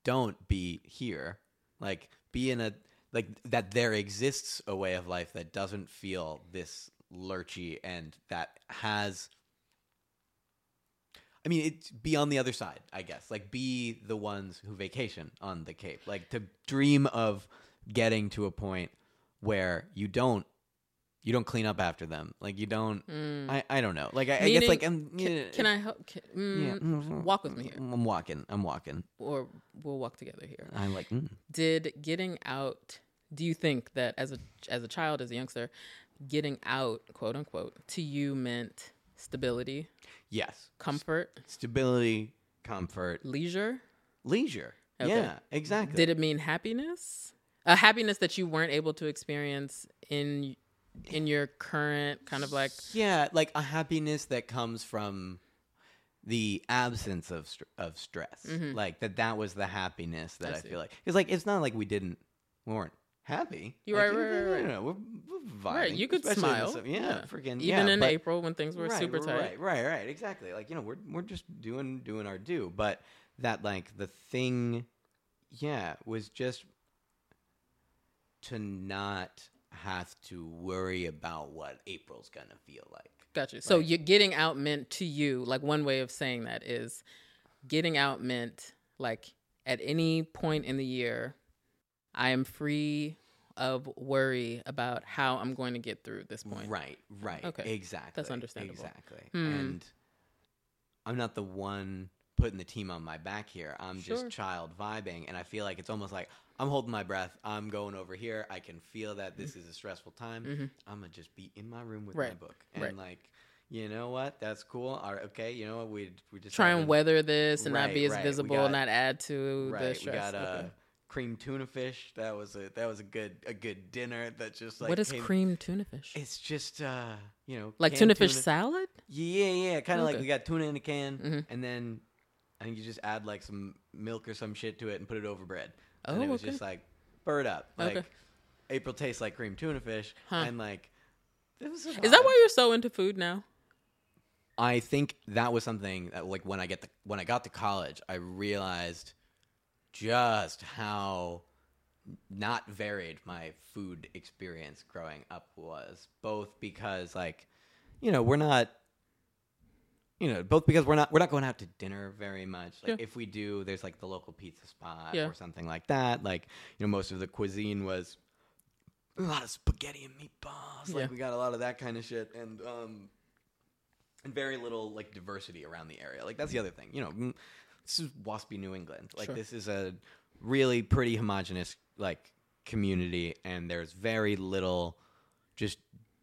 B: don't be here like be in a like that there exists a way of life that doesn't feel this lurchy and that has I mean, it's be on the other side, I guess. Like, be the ones who vacation on the Cape. Like, to dream of getting to a point where you don't, you don't clean up after them. Like, you don't. I, I don't know. Like, I, I guess like I'm.
A: Mm. Can,
B: yeah,
A: can I help? Can,
B: yeah.
A: mm, Walk with me here,
B: I'm walking. I'm walking.
A: or we'll walk together here.
B: I'm like, mm.
A: did getting out do you think that as a as a child as a youngster getting out quote unquote to you meant stability
B: yes,
A: comfort
B: stability, comfort,
A: leisure
B: leisure.
A: Okay.
B: Yeah, exactly.
A: did it mean happiness a happiness that you weren't able to experience in in your current kind of like
B: Yeah, like a happiness that comes from the absence of str- of stress. Like that that was the happiness that
A: Mm-hmm. I
B: I, feel like. It's like it's not like we didn't we weren't happy.
A: You're
B: Like,
A: right, right, right, right.
B: You know, we're, we're
A: right
B: vibing,
A: you could
B: especially in the
A: smile
B: sum- yeah, freaking
A: even
B: yeah,
A: in
B: but-
A: april when things were
B: right,
A: super tight
B: Right, right, right. Exactly. Like you know, we're we're just doing doing our due, but that like the thing, yeah, was just to not have to worry about what April's gonna feel like.
A: Gotcha. you. So you're getting out meant to you, like one way of saying that is getting out meant like at any point in the year, I am free of worry about how I'm going to get through this point.
B: Right, right.
A: Okay.
B: Exactly.
A: That's understandable.
B: Exactly.
A: Hmm.
B: And I'm not the one putting the team on my back here. I'm
A: Sure.
B: just child vibing. And I feel like it's almost like I'm holding my breath. I'm going over here. I can feel that this is a stressful time. I'm going to just be in my room with my
A: Mm-hmm.
B: Book. And
A: right.
B: like, you know what? That's cool. All right, okay. You know what? We, we just
A: Try and weather this and not be as
B: right.
A: Visible,
B: got-
A: not add to the
B: Right. We
A: stress.
B: got
A: Okay.
B: Cream tuna fish. That was a that was a good a good dinner. That just like
A: what is
B: came-
A: cream tuna fish?
B: It's just uh you know
A: Like
B: canned
A: tuna fish salad?
B: Yeah, yeah, kind of like we got tuna in a can,
A: Mhm.
B: and then I think you just add like some milk or some shit to it and put it over bread.
A: Oh,
B: and it was
A: okay.
B: just like bird up. Like
A: Okay.
B: April tastes like cream tuna fish,
A: Huh.
B: and like it was.
A: Is that why you're so into food now?
B: I think that was something that like when I get the when I got to college, I realized just how not varied my food experience growing up was. Both because like, you know, we're not you know, both because we're not we're not going out to dinner very much. Like
A: Yeah.
B: if we do, there's like the local pizza spot
A: Yeah.
B: or something like that. Like, you know, most of the cuisine was a lot of spaghetti and meatballs. Like
A: Yeah.
B: we got a lot of that kind of shit and um and very little like diversity around the area. Like that's the other thing. You know, this is waspy New England. Like
A: Sure.
B: this is a really pretty homogenous like community, and there's very little just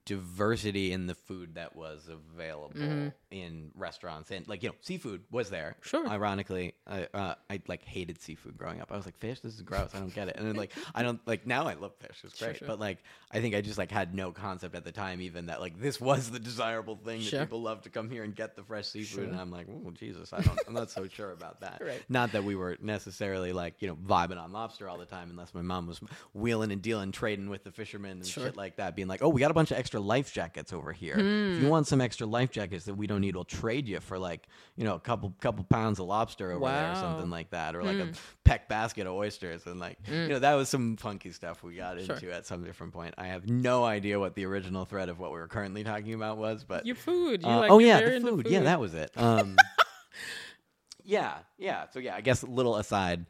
B: diversity in the food that was available
A: Mhm.
B: In restaurants and like you know seafood was there
A: Sure.
B: ironically I, uh, I like hated seafood growing up i was like fish this is gross i don't get it and then like [laughs] i don't like now i love fish it's
A: Sure,
B: great
A: sure.
B: but like i think i just like had no concept at the time even that like this was the desirable thing
A: Sure.
B: that people love to come here and get the fresh seafood
A: Sure.
B: and i'm like oh jesus i don't i'm not so sure about that [laughs]
A: Right.
B: not that we were necessarily like you know vibing on lobster all the time unless my mom was wheeling and dealing trading with the fishermen and
A: Sure.
B: shit like that being like oh we got a bunch of extra life jackets over here if you want some extra life jackets that we don't need we'll trade you for like you know a couple couple pounds of lobster over there or something like that or like
A: Hmm.
B: a peck basket of oysters and like you know that was some funky stuff we got
A: Sure.
B: into at some different point i have no idea what the original thread of what we were currently talking about was but
A: Your food. You
B: uh,
A: like,
B: oh yeah, the
A: into
B: food. Yeah, that was it. Um, [laughs] yeah, yeah. So yeah, I guess a little aside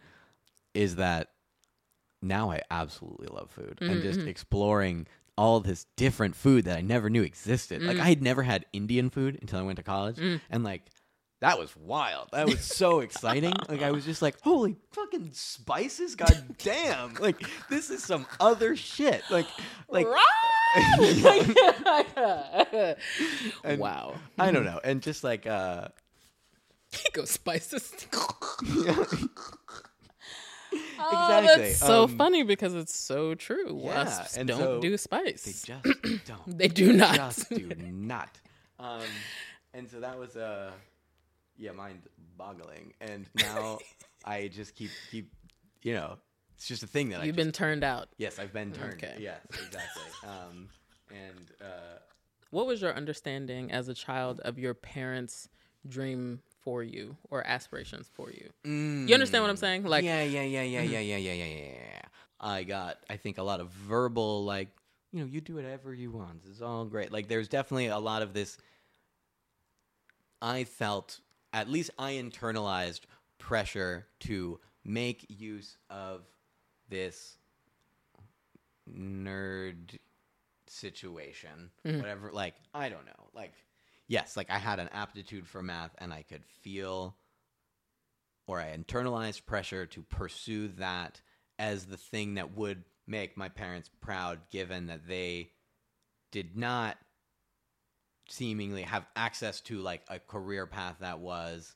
B: is that now I absolutely love food and just
A: Mhm.
B: exploring all this different food that I never knew existed. Like
A: Mm.
B: I had never had Indian food until I went to college,
A: Mm.
B: and like. That was wild. That was so [laughs] exciting. Like I was just like, "Holy fucking spices! God damn! [laughs] Like this is some other shit." Like, like [laughs] And-
A: wow.
B: I don't know, and just like uh,
A: Go spices.
B: Exactly.
A: Oh, that's so
B: Um,
A: funny because it's so true.
B: yeah,
A: Wasps
B: and
A: don't
B: so
A: do
B: they
A: spice.
B: just [clears throat] don't.
A: They do not.
B: Just do not. Um, and so that was uh, yeah, mind boggling. And now I just keep keep, you know, it's just a thing that
A: You've
B: just-
A: been turned out.
B: yes, I've been turned.
A: Okay.
B: Yes, exactly. um, and uh,
A: What was your understanding as a child of your parents' dream for you or aspirations for you. Mm. You understand what I'm saying? Like
B: yeah, yeah, yeah, yeah, mm-hmm. yeah, yeah, yeah, yeah, yeah, yeah. I got I think a lot of verbal like you know you do whatever you want. It's all great. Like there's definitely a lot of this. I felt at least I internalized pressure to make use of this nerd situation, mm-hmm. whatever. Like I don't know, like yes, like I had an aptitude for math and I could feel or I internalized pressure to pursue that as the thing that would make my parents proud, given that they did not seemingly have access to like a career path that was.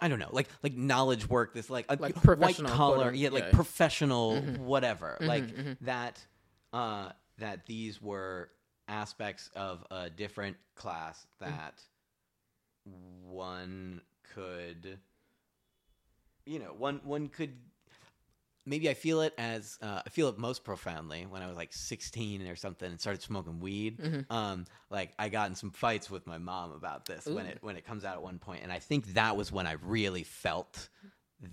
B: I don't know, like like knowledge work. This like a
A: Like
B: white collar, yeah, like
A: yeah.
B: professional,
A: Mhm.
B: whatever.
A: Mhm,
B: like
A: mhm.
B: that. Uh, that these were aspects of a different class
A: Mm.
B: that one could you know one one could maybe i feel it as uh, i feel it most profoundly when i was like 16 or something and started smoking weed
A: Mhm.
B: um like i got in some fights with my mom about this when it when it comes out at one point and i think that was when i really felt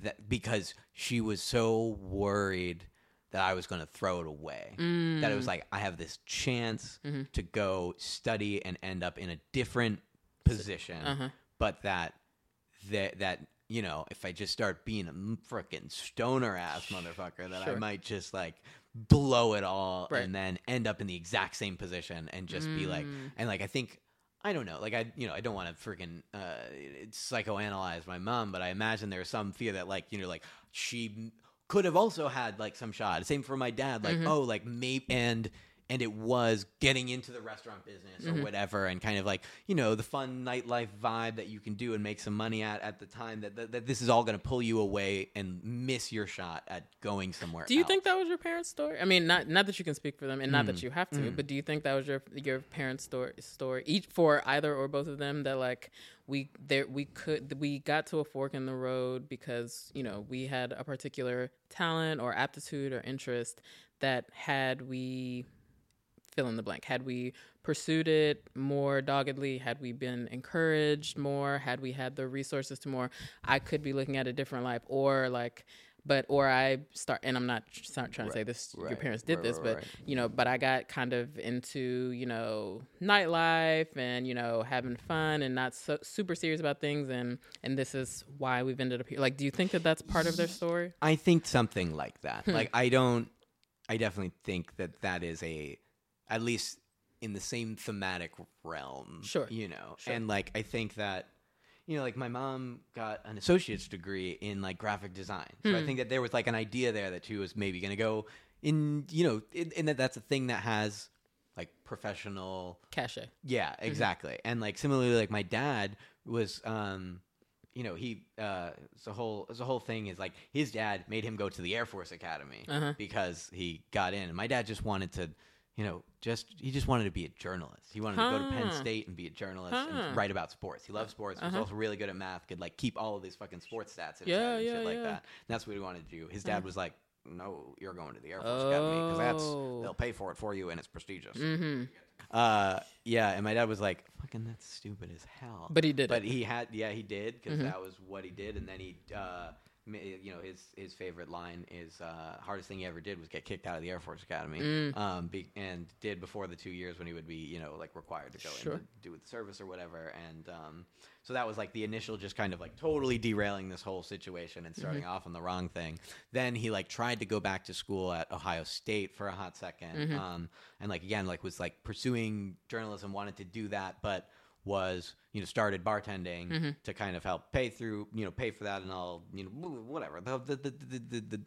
B: that because she was so worried that i was going to throw it away that it was
A: Mm.
B: like I have this chance
A: Mhm.
B: to go study and end up in a different position,
A: Uh-huh.
B: but that that that you know if I just start being a freaking stoner ass motherfucker, that I might just like blow it all
A: Right.
B: and then end up in the exact same position and just be like
A: Mm.
B: and like I think. I don't know. Like I, you know, I don't want to freaking uh, psychoanalyze my mom, but I imagine there's some fear that, like, you know, like she could have also had like some shot. Same for my dad. Like,
A: Mhm.
B: oh, like maybe and and it was getting into the restaurant business or whatever, and kind of like you know the fun nightlife vibe that you can do and make some money at at the time. That that, that this is all going to pull you away and miss your shot at going somewhere.
A: Do you
B: else.
A: think that was your parents' story? I mean, not not that you can speak for them, and not
B: Mm.
A: that you have to, but do you think that was your your parents' story? Story each for either or both of them that like we there we could we got to a fork in the road because you know we had a particular talent or aptitude or interest that had we fill in the blank had we pursued it more doggedly had we been encouraged more had we had the resources to more i could be looking at a different life or like but or i start and i'm not trying to say this your parents did
B: right,
A: this
B: right,
A: but
B: right.
A: you know but i got kind of into you know nightlife and you know having fun and not so super serious about things and and this is why we've ended up here like do you think that that's part of their story
B: I think something like that.
A: Hmm.
B: Like I don't. I definitely think that that is a, at least in the same thematic realm.
A: Sure.
B: You know,
A: Sure.
B: and like I think that, you know, like my mom got an associate's degree in like graphic design, so
A: Hmm.
B: I think that there was like an idea there that she was maybe going to go in. You know, in, in that that's a thing that has like professional
A: cachet
B: yeah, exactly. And like similarly, like my dad was, um, you know, he uh, it's a whole it's a whole thing is like his dad made him go to the Air Force Academy
A: Uh-huh.
B: because he got in. And my dad just wanted to, you know, just he just wanted to be a journalist. He wanted to go to Penn State and be a journalist
A: Huh.
B: and write about sports. He loved sports. He was
A: Uh-huh.
B: also really good at math. Could like keep all of these fucking sports stats in
A: Yeah,
B: and
A: yeah,
B: shit like
A: yeah.
B: that. And that's what he wanted to do. His dad was like. No, you're going to the Air Force Academy because that's
A: Oh.
B: they'll pay for it for you and it's prestigious.
A: mm-hmm
B: Uh, yeah, and my dad was like, "Fucking, that's stupid as hell."
A: But he did
B: But
A: it.
B: he had, yeah, he did because
A: Mhm.
B: that was what he did, and then he, uh, you know, his his favorite line is, uh, "Hardest thing he ever did was get kicked out of the Air Force Academy,"
A: Mm.
B: um, be, and did before the two years when he would be, you know, like required to go
A: Sure.
B: in to do with the service or whatever, and um, so that was like the initial, just kind of like totally derailing this whole situation and starting off on the wrong thing. Then he like tried to go back to school at Ohio State for a hot 2nd um, and like again, like was like pursuing journalism, wanted to do that, but was you know started bartending mm-hmm. to kind of help pay through, you know, pay for that and all, you know, whatever. The, the, the, the, the, the,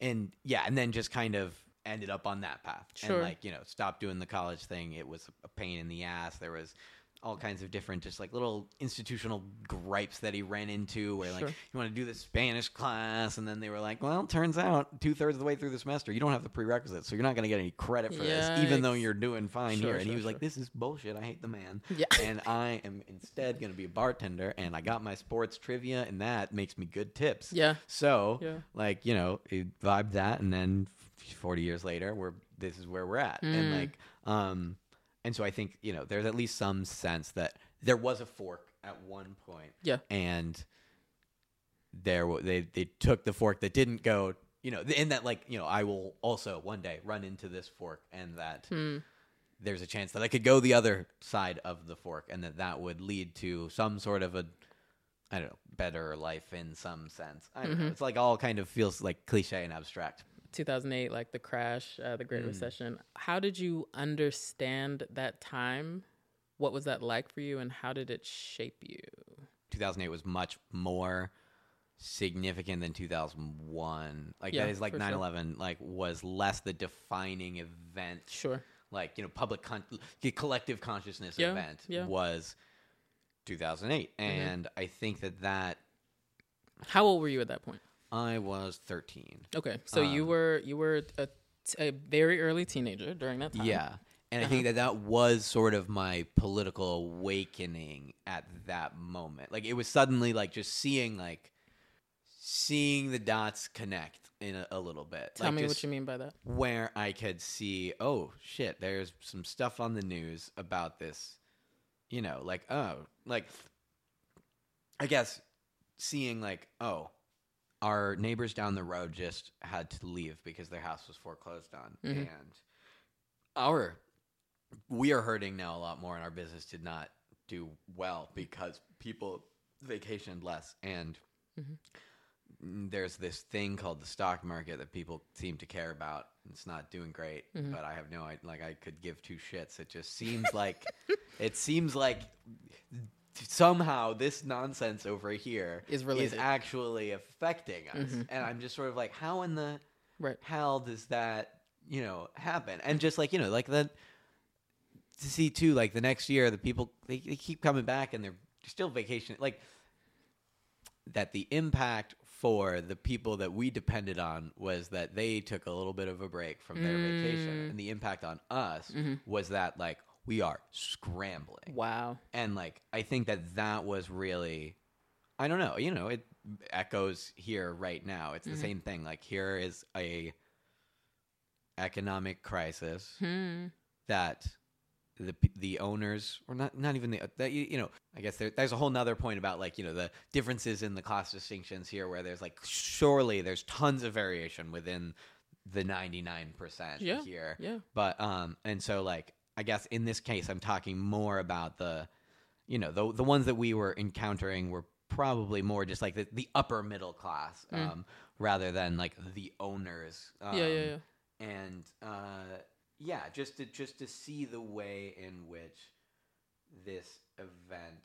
B: and yeah, and then just kind of ended up on that path
A: Sure.
B: and like you know stopped doing the college thing. It was a pain in the ass. There was all kinds of different just like little institutional gripes that he ran into where like
A: Sure.
B: you want to do the spanish class and then they were like well turns out two-thirds of the way through the semester you don't have the prerequisites so you're not going to get any credit for this even though you're doing fine
A: Sure,
B: here and he was like this is bullshit i hate the man
A: Yeah. [laughs]
B: and i am instead going to be a bartender and i got my sports trivia and that makes me good tips
A: Yeah.
B: so
A: Yeah.
B: like you know he vibed that and then 40 years later we're this is where we're at and
A: Mm.
B: like um and so i think you know there's at least some sense that there was a fork at one point
A: Yeah.
B: and there they they took the fork that didn't go you know in that like you know i will also one day run into this fork and that
A: Hmm.
B: there's a chance that i could go the other side of the fork and that that would lead to some sort of a i don't know better life in some sense i don't
A: Mm-hmm.
B: it's like all kind of feels like cliche and abstract
A: 2008 like the crash uh, the
B: Mm.
A: great recession how did you understand that time? What was that like for you and how did it shape you?
B: 2008 was much more significant than 2001 like
A: Yeah,
B: that is like
A: for
B: 9-11 like was less the defining event.
A: Sure.
B: Like you know public con- collective consciousness
A: Yeah,
B: event
A: yeah.
B: was 2008 and i think that that
A: how old were you at that point
B: i was 13
A: okay so you
B: Um,
A: were you were a, a very early teenager during that time.
B: Yeah and i
A: Uh-huh.
B: think that that was sort of my political awakening at that moment. Like it was suddenly like just seeing like seeing the dots connect in a, a little bit.
A: Tell
B: like
A: me what you mean by that.
B: where I could see, oh shit, there's some stuff on the news about this, you know, like oh, like I guess seeing like oh, our neighbors down the road just had to leave because their house was foreclosed on,
A: Mhm.
B: and our we are hurting now a lot more, and our business did not do well because people vacationed less and
A: Mhm.
B: mm, there's this thing called the stock market that people seem to care about. It's not doing great,
A: Mhm.
B: but I have no idea. Like I could give two shits. It just seems like it seems like somehow this nonsense over here
A: Is related.
B: actually affecting us,
A: Mhm.
B: and I'm just sort of like, how in the
A: right
B: hell does that you know, happen. And just like, you know, like that to see too, like the next year, the people they, they keep coming back and they're still vacation. Like that, the impact for the people that we depended on was that they took a little bit of a break from their vacation, and the impact on us was that like we are scrambling.
A: Wow.
B: And like I think that that was really I don't know, you know, it echoes here right now. It's the same thing. Like here is a economic crisis
A: Hmm.
B: that the the owners or not not even the that you, you know I guess there, there's a whole nother point about like you know the differences in the class distinctions here where there's like surely there's tons of variation within the 99%
A: Yeah,
B: here
A: yeah.
B: but um and so like I guess in this case I'm talking more about the you know the the ones that we were encountering were probably more just like the, the upper middle class um rather than like the owners um,
A: Mm. yeah, yeah, yeah.
B: and uh, yeah, just to just to see the way in which this event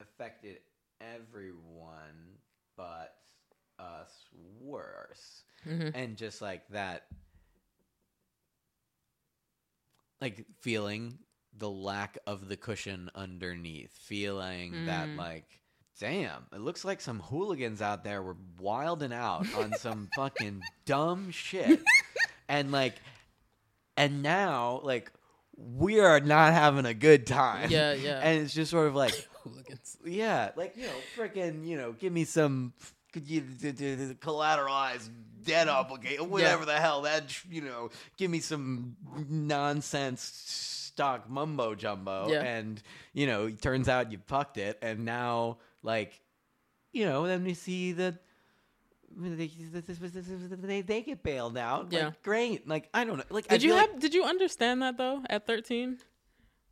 B: affected everyone but us worse,
A: Mhm.
B: and just like that, like feeling the lack of the cushion underneath, feeling that
A: Mm.
B: like. Damn, it looks like some hooligans out there were wilding out on [laughs] some fucking dumb shit. and like and now like we are not having a good time.
A: Yeah, yeah.
B: And it's just sort of like [laughs]
A: Hooligans.
B: yeah, like you know, freaking, you know, give me some could you d- d- d- collateralized debt mm. obligation, whatever the hell that you know, give me some nonsense stock mumbo jumbo,
A: Yeah.
B: and you know, it turns out you fucked it, and now like, you know, then we see that. They, they, they get bailed out.
A: Yeah.
B: Like, great. Like I don't know. Like I
A: Did you
B: feel like-
A: have? Did you understand that though at thirteen?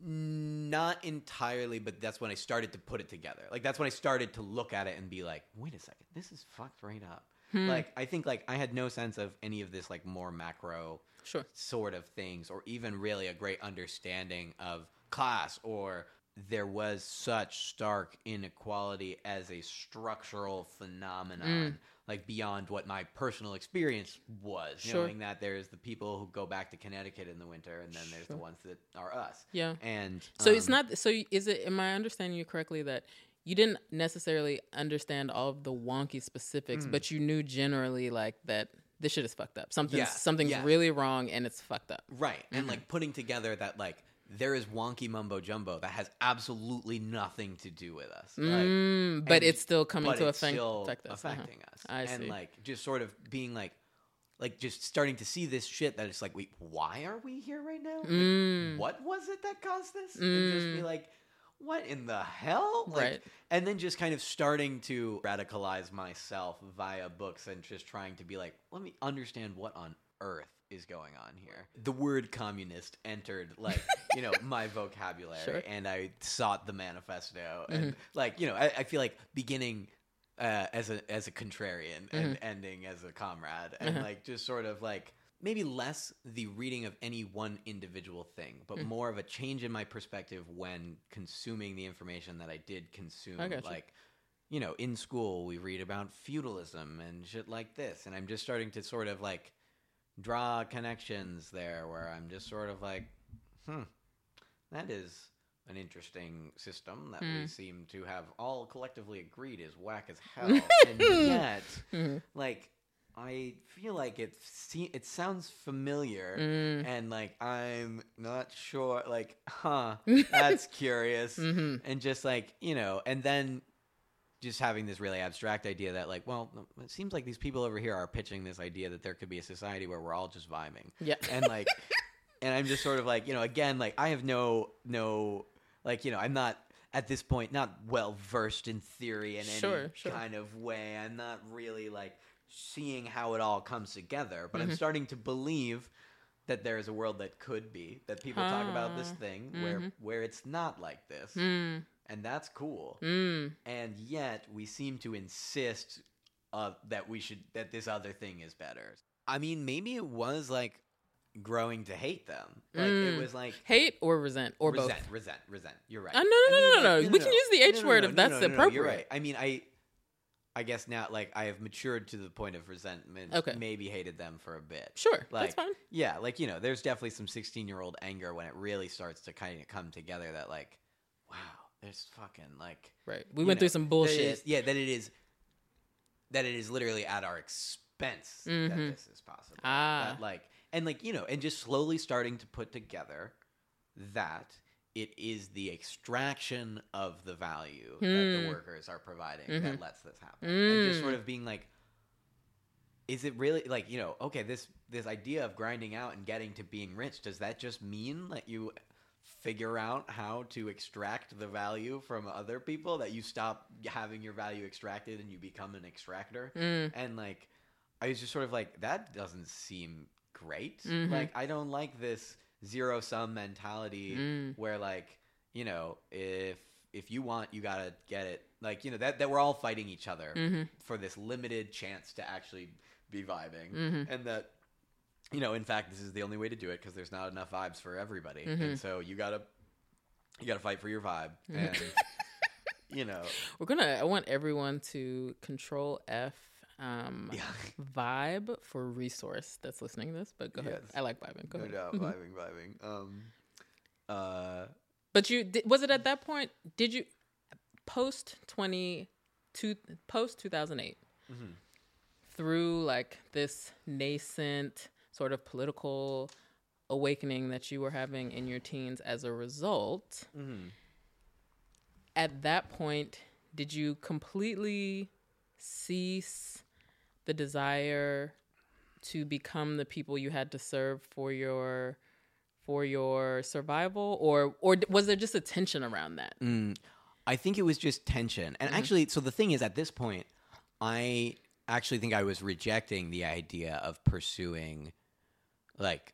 B: Not entirely, but that's when I started to put it together. Like that's when I started to look at it and be like, wait a second, this is fucked right up.
A: Hmm.
B: Like I think like I had no sense of any of this like more macro
A: Sure.
B: sort of things or even really a great understanding of class or there was such stark inequality as a structural phenomenon like beyond what my personal experience was
A: Sure.
B: knowing that there's the people who go back to Connecticut in the winter and then there's the ones that are us
A: Yeah.
B: and
A: So it's
B: um,
A: not. So is it? Am I understanding you correctly that you didn't necessarily understand all of the wonky specifics,
B: Hmm.
A: but you knew generally like that this shit is fucked up. Something's
B: Yeah,
A: something's
B: yeah.
A: really wrong and it's fucked up.
B: Right. And
A: Mm-hmm.
B: like putting together that like there is wonky mumbo jumbo that has absolutely nothing to do with us. Like,
A: Mm, but it's still coming to
B: it's
A: affect,
B: still
A: affect us. Uh-huh.
B: affecting us.
A: I
B: and
A: see.
B: like just sort of being like like just starting to see this shit that it's like, wait, why are we here right now? Like,
A: Mm.
B: what was it that caused this? And just be like, what in the hell? Like,
A: Right.
B: And then just kind of starting to radicalize myself via books and just trying to be like, let me understand what on earth is going on here. The word communist entered like, [laughs] you know, my vocabulary
A: Sure.
B: and I sought the manifesto and mm-hmm. like, you know, I, I feel like beginning uh, as a as a contrarian and mm-hmm. ending as a comrade and uh-huh. like just sort of like maybe less the reading of any one individual thing, but mm. more of a change in my perspective when consuming the information that I did consume.
A: I.
B: Like, you know, in school we read about feudalism and shit like this, and I'm just starting to sort of like draw connections there where I'm just sort of like, hmm, that is an interesting system that we hmm. seem to have all collectively agreed is whack as [laughs] hell, and yet, hmm. like. I feel like it se- it sounds familiar hmm. and like I'm not sure like huh [laughs] that's curious. Mm-hmm. And just like you know and then just having this really abstract idea that like well it seems like these people over here are pitching this idea that there could be a society where we're all just vibing
A: Yeah.
B: and like [laughs] and i'm just sort of like you know again like i have no no like you know i'm not at this point not well versed in theory in
A: Sure,
B: any
A: sure.
B: kind of way i'm not really like seeing how it all comes together but
A: Mm-hmm.
B: i'm starting to believe that there is a world that could be that people talk about this
A: Ah,
B: thing where where it's not like this
A: Mm,
B: and that's cool
A: mm,
B: and yet we seem to insist uh, that we should that this other thing is better. I mean, maybe it was like growing to hate them. Like it
A: Mm.
B: was like
A: hate or resent or
B: resent,
A: both.
B: resent, resent. You're right.
A: Uh, no, no,
B: I
A: no,
B: mean,
A: no,
B: like,
A: no. We can use the H word if that's appropriate.
B: You're right. I mean, I I guess now like I have matured to the point of resentment.
A: Okay.
B: Maybe hated them for a bit.
A: Sure,
B: Like
A: that's fine.
B: yeah, like you know, there's definitely some 16 year old anger when it really starts to kind of come together. That like, wow, there's fucking like
A: Right. We went
B: know,
A: through some
B: that
A: bullshit.
B: is- yeah, that it is that it is literally at our expense that
A: Mhm.
B: this is possible.
A: Ah.
B: That, like and like you know, and just slowly starting to put together that it is the extraction of the value that the
A: Hmm.
B: workers are providing
A: Mhm.
B: that lets this happen. And just
A: Mm.
B: sort of being like is it really like you know okay this this idea of grinding out and getting to being rich does that just mean that you figure out how to extract the value from other people that you stop having your value extracted and you become an extractor
A: Mm.
B: and like i was just sort of like that doesn't seem great
A: Mhm.
B: like i don't like this zero sum mentality
A: Mm.
B: where like you know if if you want you gotta get it like you know that, that we're all fighting each other
A: Mhm.
B: for this limited chance to actually be vibing
A: Mhm.
B: and that you know in fact this is the only way to do it because there's not enough vibes for everybody
A: Mhm.
B: and so you gotta you gotta fight for your vibe and [laughs] you know
A: We're gonna. I want everyone to control F um, [laughs]
B: yeah
A: vibe for resource that's listening to this. But go ahead. I like vibing. Go
B: no
A: ahead.
B: doubt
A: Mhm.
B: vibing vibing um uh
A: But you did, was it at that point? Did you post twenty two post two thousand eight
B: mhm.
A: through like this nascent sort of political awakening that you were having in your teens as a result?
B: Mhm.
A: At that point, did you completely cease the desire to become the people you had to serve for your for your survival or or was there just a tension around that
B: Mm, I think it was just tension. And actually, so the thing is, at this point, I actually think I was rejecting the idea of pursuing like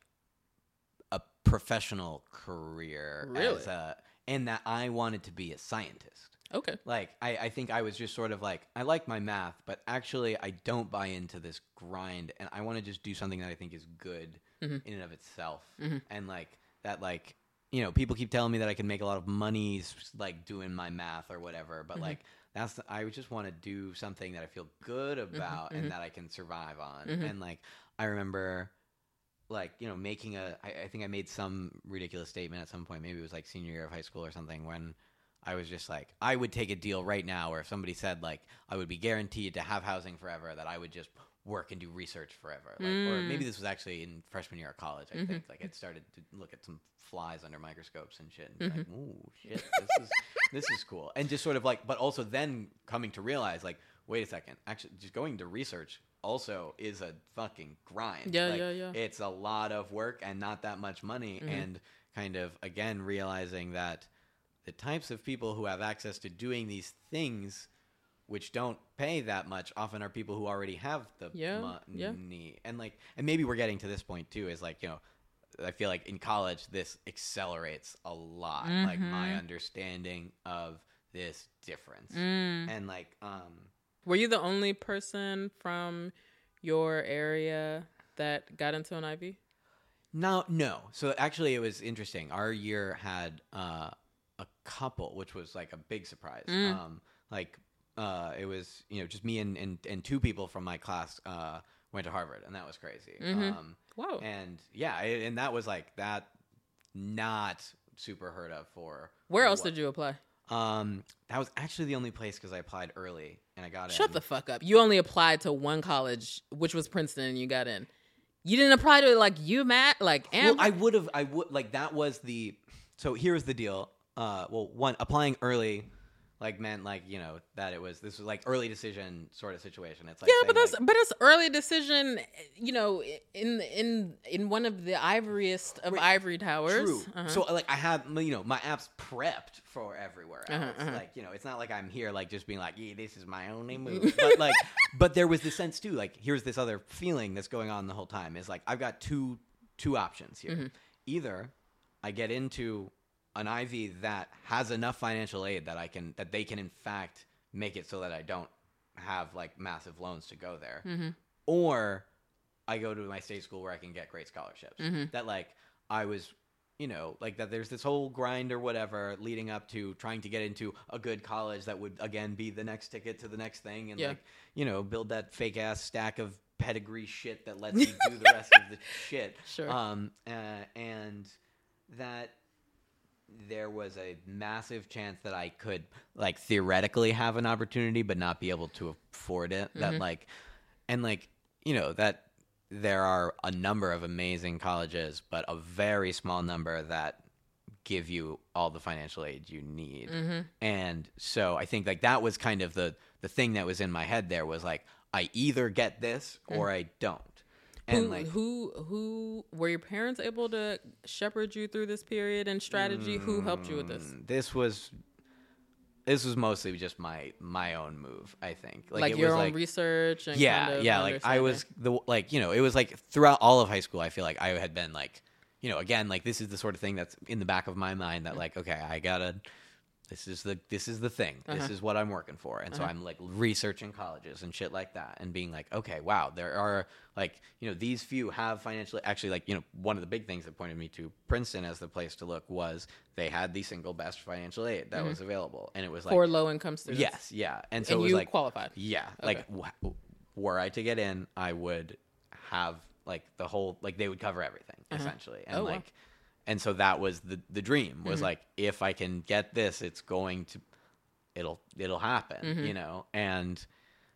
B: a professional career
A: Really?
B: as a, and that I wanted to be a scientist.
A: okay
B: Like, I, I think I was just sort of like, I like my math, but actually, I don't buy into this grind, and I want to just do something that I think is good
A: Mhm.
B: in and of itself.
A: Mhm.
B: And like, that, like, you know, people keep telling me that I can make a lot of money, like, doing my math or whatever, but
A: Mhm.
B: like, that's, I just want to do something that I feel good about
A: mhm.
B: and that I can survive on.
A: Mhm.
B: And like, I remember like you know making a I, I think i made some ridiculous statement at some point maybe it was like senior year of high school or something when i was just like i would take a deal right now where if somebody said like i would be guaranteed to have housing forever that i would just work and do research forever like, or
A: Mm.
B: maybe this was actually in freshman year of college i
A: Mhm.
B: think like i'd started to look at some flies under microscopes and shit and
A: Mhm.
B: like ooh shit this is [laughs] this is cool and just sort of like but also then coming to realize like wait a second actually just going to research also is a fucking grind
A: Yeah,
B: Like,
A: yeah, yeah.
B: it's a lot of work and not that much money
A: Mhm.
B: and kind of again realizing that the types of people who have access to doing these things which don't pay that much often are people who already have the
A: Yeah,
B: money
A: yeah.
B: and like and maybe we're getting to this point too is like you know i feel like in college this accelerates a lot like my
A: Mhm.
B: understanding of this difference
A: Mm.
B: and like um
A: Were you the only person from your area that got into an Ivy?
B: No, no. So actually, it was interesting. Our year had uh, a couple, which was like a big surprise.
A: Mm.
B: Um, like uh, it was, you know, just me and, and, and two people from my class uh, went to Harvard, and that was crazy.
A: Mhm.
B: Um,
A: Whoa.
B: and yeah, I- and that was like that, not super heard of for.
A: Where else
B: what-
A: did you apply?
B: Um, that was actually the only place because I applied early and I got
A: Shut
B: in.
A: Shut the fuck up. You only applied to one college, which was Princeton, and you got in. You didn't apply to like UMass, like
B: Well, I would have. I would like that was the. So here's the deal. Uh, well, one applying early, like meant like you know that it was this was like early decision sort of situation. It's like
A: yeah, but that's
B: like-
A: but it's early decision. You know, in in in one of the ivoriest of
B: Right.
A: ivory towers.
B: True.
A: Uh-huh.
B: So like I have you know my apps prepped for everywhere else.
A: Uh-huh, uh-huh.
B: Like you know it's not like I'm here like just being like yeah this is my only move. but like [laughs] but there was this sense too like here's this other feeling that's going on the whole time is like I've got two two options here.
A: Mhm.
B: Either I get into an Ivy that has enough financial aid that I can that they can in fact make it so that I don't have like massive loans to go there,
A: Mhm.
B: or I go to my state school where I can get great scholarships.
A: Mhm.
B: That like I was you know, like that there's this whole grind or whatever leading up to trying to get into a good college that would again be the next ticket to the next thing and
A: Yeah.
B: like, you know, build that fake ass stack of pedigree shit that lets [laughs] you do the rest of the shit.
A: Sure.
B: Um uh, and that there was a massive chance that I could like theoretically have an opportunity but not be able to afford it that
A: Mm-hmm.
B: like and like you know that there are a number of amazing colleges but a very small number that give you all the financial aid you need
A: Mm-hmm.
B: and so i think like that was kind of the the thing that was in my head there was like i either get this or i don't and
A: Mm. who,
B: like
A: who who were your parents able to shepherd you through this period and strategy? who helped you with this?
B: Mm, this was this was mostly just my my own move i think
A: Like,
B: it
A: your
B: was
A: own
B: like
A: research and
B: yeah
A: kind of
B: yeah like i was the like you know it was like throughout all of high school i feel like i had been like you know again like this is the sort of thing that's in the back of my mind
A: Mm.
B: that like okay i gotta this is the this is the thing. This
A: Uh-huh.
B: is what i'm working for. And so uh-huh. i'm like researching colleges and shit like that and being like okay wow there are like you know these few have financially actually like you know one of the big things that pointed me to princeton as the place to look was they had the single best financial aid that mm-hmm. was available. And it was like
A: for low income students.
B: yes yeah. And so
A: and
B: it was
A: you
B: like
A: qualified.
B: yeah, like w- were I to get in, I would have like the whole like they would cover everything uh-huh. essentially, and
A: Oh, wow.
B: And so that was the the dream was like if I can get this, it's going to, it'll it'll happen, you know, and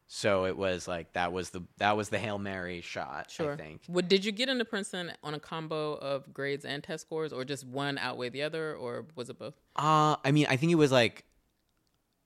B: so it was like that was the that was the hail mary shot.
A: Sure.
B: I think
A: What did you get into Princeton on a combo of grades and test scores, or just one outweigh the other, or was it both?
B: Uh, I mean, I think it was like,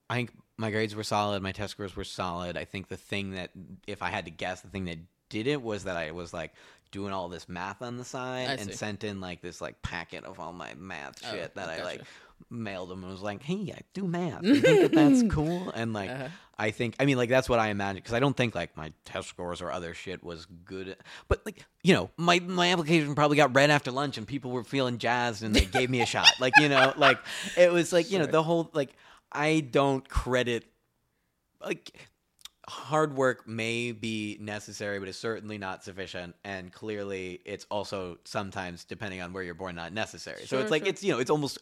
B: I think my grades were solid, my test scores were solid. I think the thing that, if I had to guess, the thing that did it was that I was like doing all this math on the side
A: I
B: and
A: see.
B: sent in like this like packet of all my math
A: Oh,
B: shit that I like mailed them and was like, hey, I do math. You think that that's [laughs] cool? And like,
A: Uh-huh.
B: I think, I mean, like that's what I imagine because I don't think like my test scores or other shit was good. But like, you know, my my application probably got read after lunch and people were feeling jazzed and they gave me a shot. Like, you know, like it was like you know the whole like I don't credit like hard work may be necessary, but it's certainly not sufficient. And clearly, it's also sometimes, depending on where you're born, not necessary. so it's like
A: sure.
B: it's you know it's almost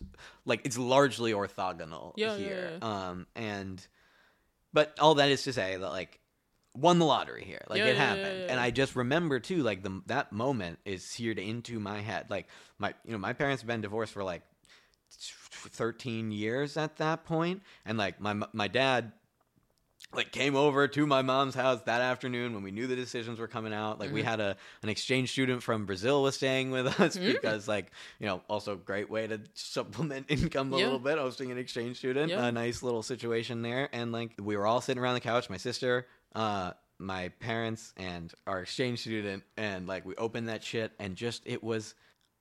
B: like it's largely orthogonal
A: Yeah, yeah,
B: here.
A: yeah.
B: Um, and but all that is to say that like won the lottery here, like
A: Yeah,
B: it
A: yeah, yeah,
B: happened.
A: yeah,
B: And. I just remember too, like the that moment is seared into my head. Like my you know my parents have been divorced for like 13 years at that point and like my my dad like came over to my mom's house that afternoon when we knew the decisions were coming out like we
A: Mm-hmm.
B: had a an exchange student from Brazil was staying with [laughs] us because like you know also great way to supplement [laughs] income a
A: Yeah.
B: little bit hosting an exchange student
A: Yeah.
B: a nice little situation there and like we were all sitting around the couch my sister uh my parents and our exchange student and like we opened that shit and just it was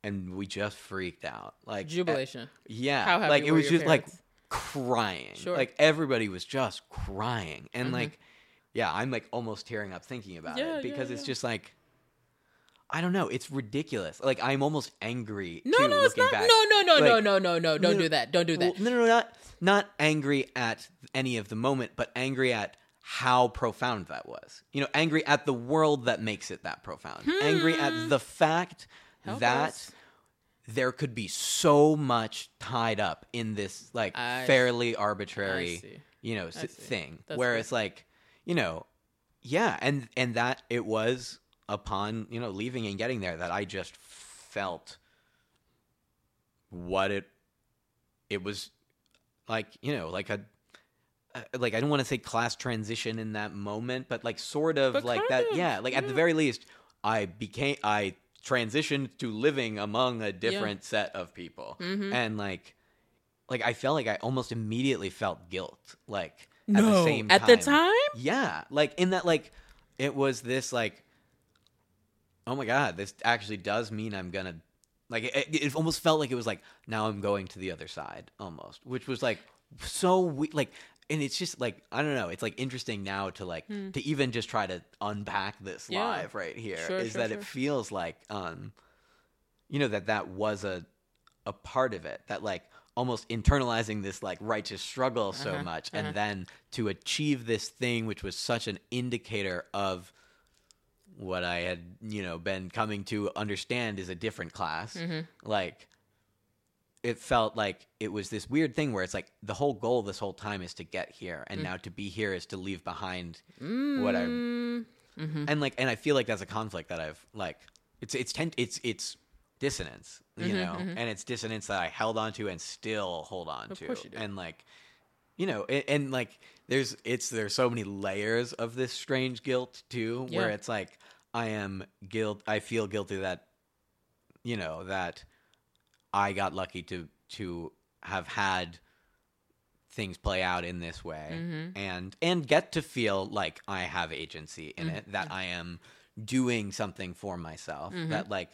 B: and we just freaked out like
A: Jubilation.
B: yeah,
A: How happy
B: like it was just like
A: parents?
B: Crying.
A: Sure.
B: Like everybody was just crying, and
A: Mhm.
B: like, yeah, I'm like almost tearing up thinking about
A: Yeah,
B: it because
A: yeah,
B: it's
A: yeah.
B: just like, I don't know, it's ridiculous. Like I'm almost angry.
A: No,
B: too,
A: no, it's not.
B: Back.
A: No, no, no, no,
B: Like,
A: no, no, no. Don't
B: no,
A: do that. Don't do that.
B: Well, no, no, not not angry at any of the moment, but angry at how profound that was. You know, angry at the world that makes it that profound. Angry at the fact
A: Hmm. Help
B: that
A: us.
B: There could be so much tied up in this like
A: I
B: fairly
A: I
B: arbitrary you know s- thing.
A: That's
B: where it's like you know yeah and and that it was upon you know leaving and getting there that i just felt what it it was like you know like a uh, like I don't want to say class transition in that moment, but like sort of
A: But
B: like that.
A: of,
B: yeah, like at the very least, I became I transitioned to living among a different set of people,
A: Mhm.
B: and like like I felt like I almost immediately felt guilt, like at
A: no.
B: the same
A: At the time?
B: yeah, like in that, like it was this, like, oh my god, this actually does mean I'm gonna, like, it, it almost felt like it was like now I'm going to the other side, almost, which was like so we like, and it's just like I don't know, it's like interesting now to like to even just try to unpack this
A: Hmm. Yeah.
B: live right here is
A: Sure, sure,
B: that
A: sure.
B: it feels like, um, you know, that that was a a part of it that like almost internalizing this like righteous struggle so
A: Uh-huh,
B: much
A: uh-huh.
B: and then to achieve this thing which was such an indicator of what I had, you know, been coming to understand is a different class.
A: Mm-hmm.
B: Like it felt like it was this weird thing where it's like the whole goal this whole time is to get here, and
A: Mm.
B: now to be here is to leave behind what I
A: Mm, mhm.
B: and like and I feel like that's a conflict that I've like it's it's ten, it's it's dissonance, you
A: Mhm,
B: know,
A: mhm.
B: and it's dissonance that I held on to and still hold on
A: Of
B: to,
A: course you do.
B: and like you know, and, and like there's it's there's so many layers of this strange guilt too, where it's like I am guilt, I feel guilty that you know that I got lucky to to have had things play out in this way
A: Mhm.
B: and and get to feel like I have agency in
A: Mm-hmm.
B: it that I am doing something for myself
A: Mhm.
B: that like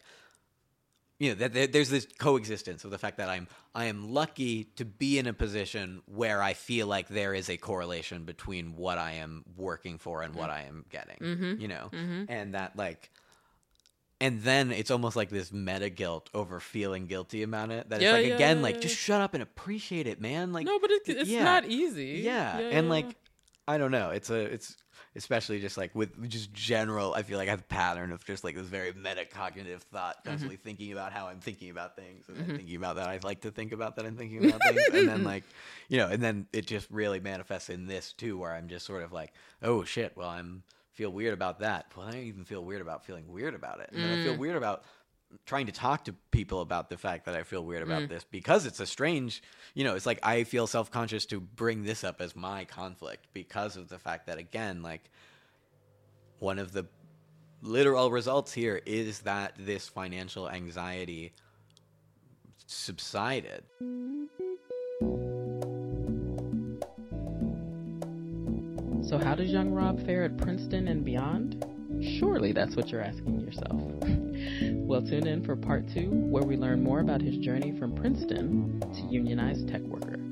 B: you know that there, there's this coexistence of the fact that I'm I am lucky to be in a position where I feel like there is a correlation between what I am working for and what I am getting
A: Mhm.
B: you know and that like and then it's almost like this meta guilt over feeling guilty about it that
A: Yeah,
B: it's like
A: yeah,
B: again
A: yeah,
B: like just shut up and appreciate it man like
A: no, but it, it's not easy.
B: yeah, and like i don't know it's a it's especially just like with just general i feel like i have a pattern of just like this very metacognitive thought
A: Mm-hmm.
B: constantly thinking about how i'm thinking about things and then thinking about that i like to think about that i'm thinking about things and then like you know and then it just really manifests in this too where i'm just sort of like oh shit well i'm feel weird about that well i don't even feel weird about feeling weird about it and then i feel
A: Mm.
B: weird about trying to talk to people about the fact that I feel weird about
A: Mm.
B: this because it's a strange, you know, it's like I feel self conscious to bring this up as my conflict because of the fact that, again, like one of the literal results here is that this financial anxiety subsided.
A: So, how does young Rob fare at Princeton and beyond? Surely that's what you're asking yourself. [laughs] well, tune in for part two, where we learn more about his journey from Princeton to unionized tech worker.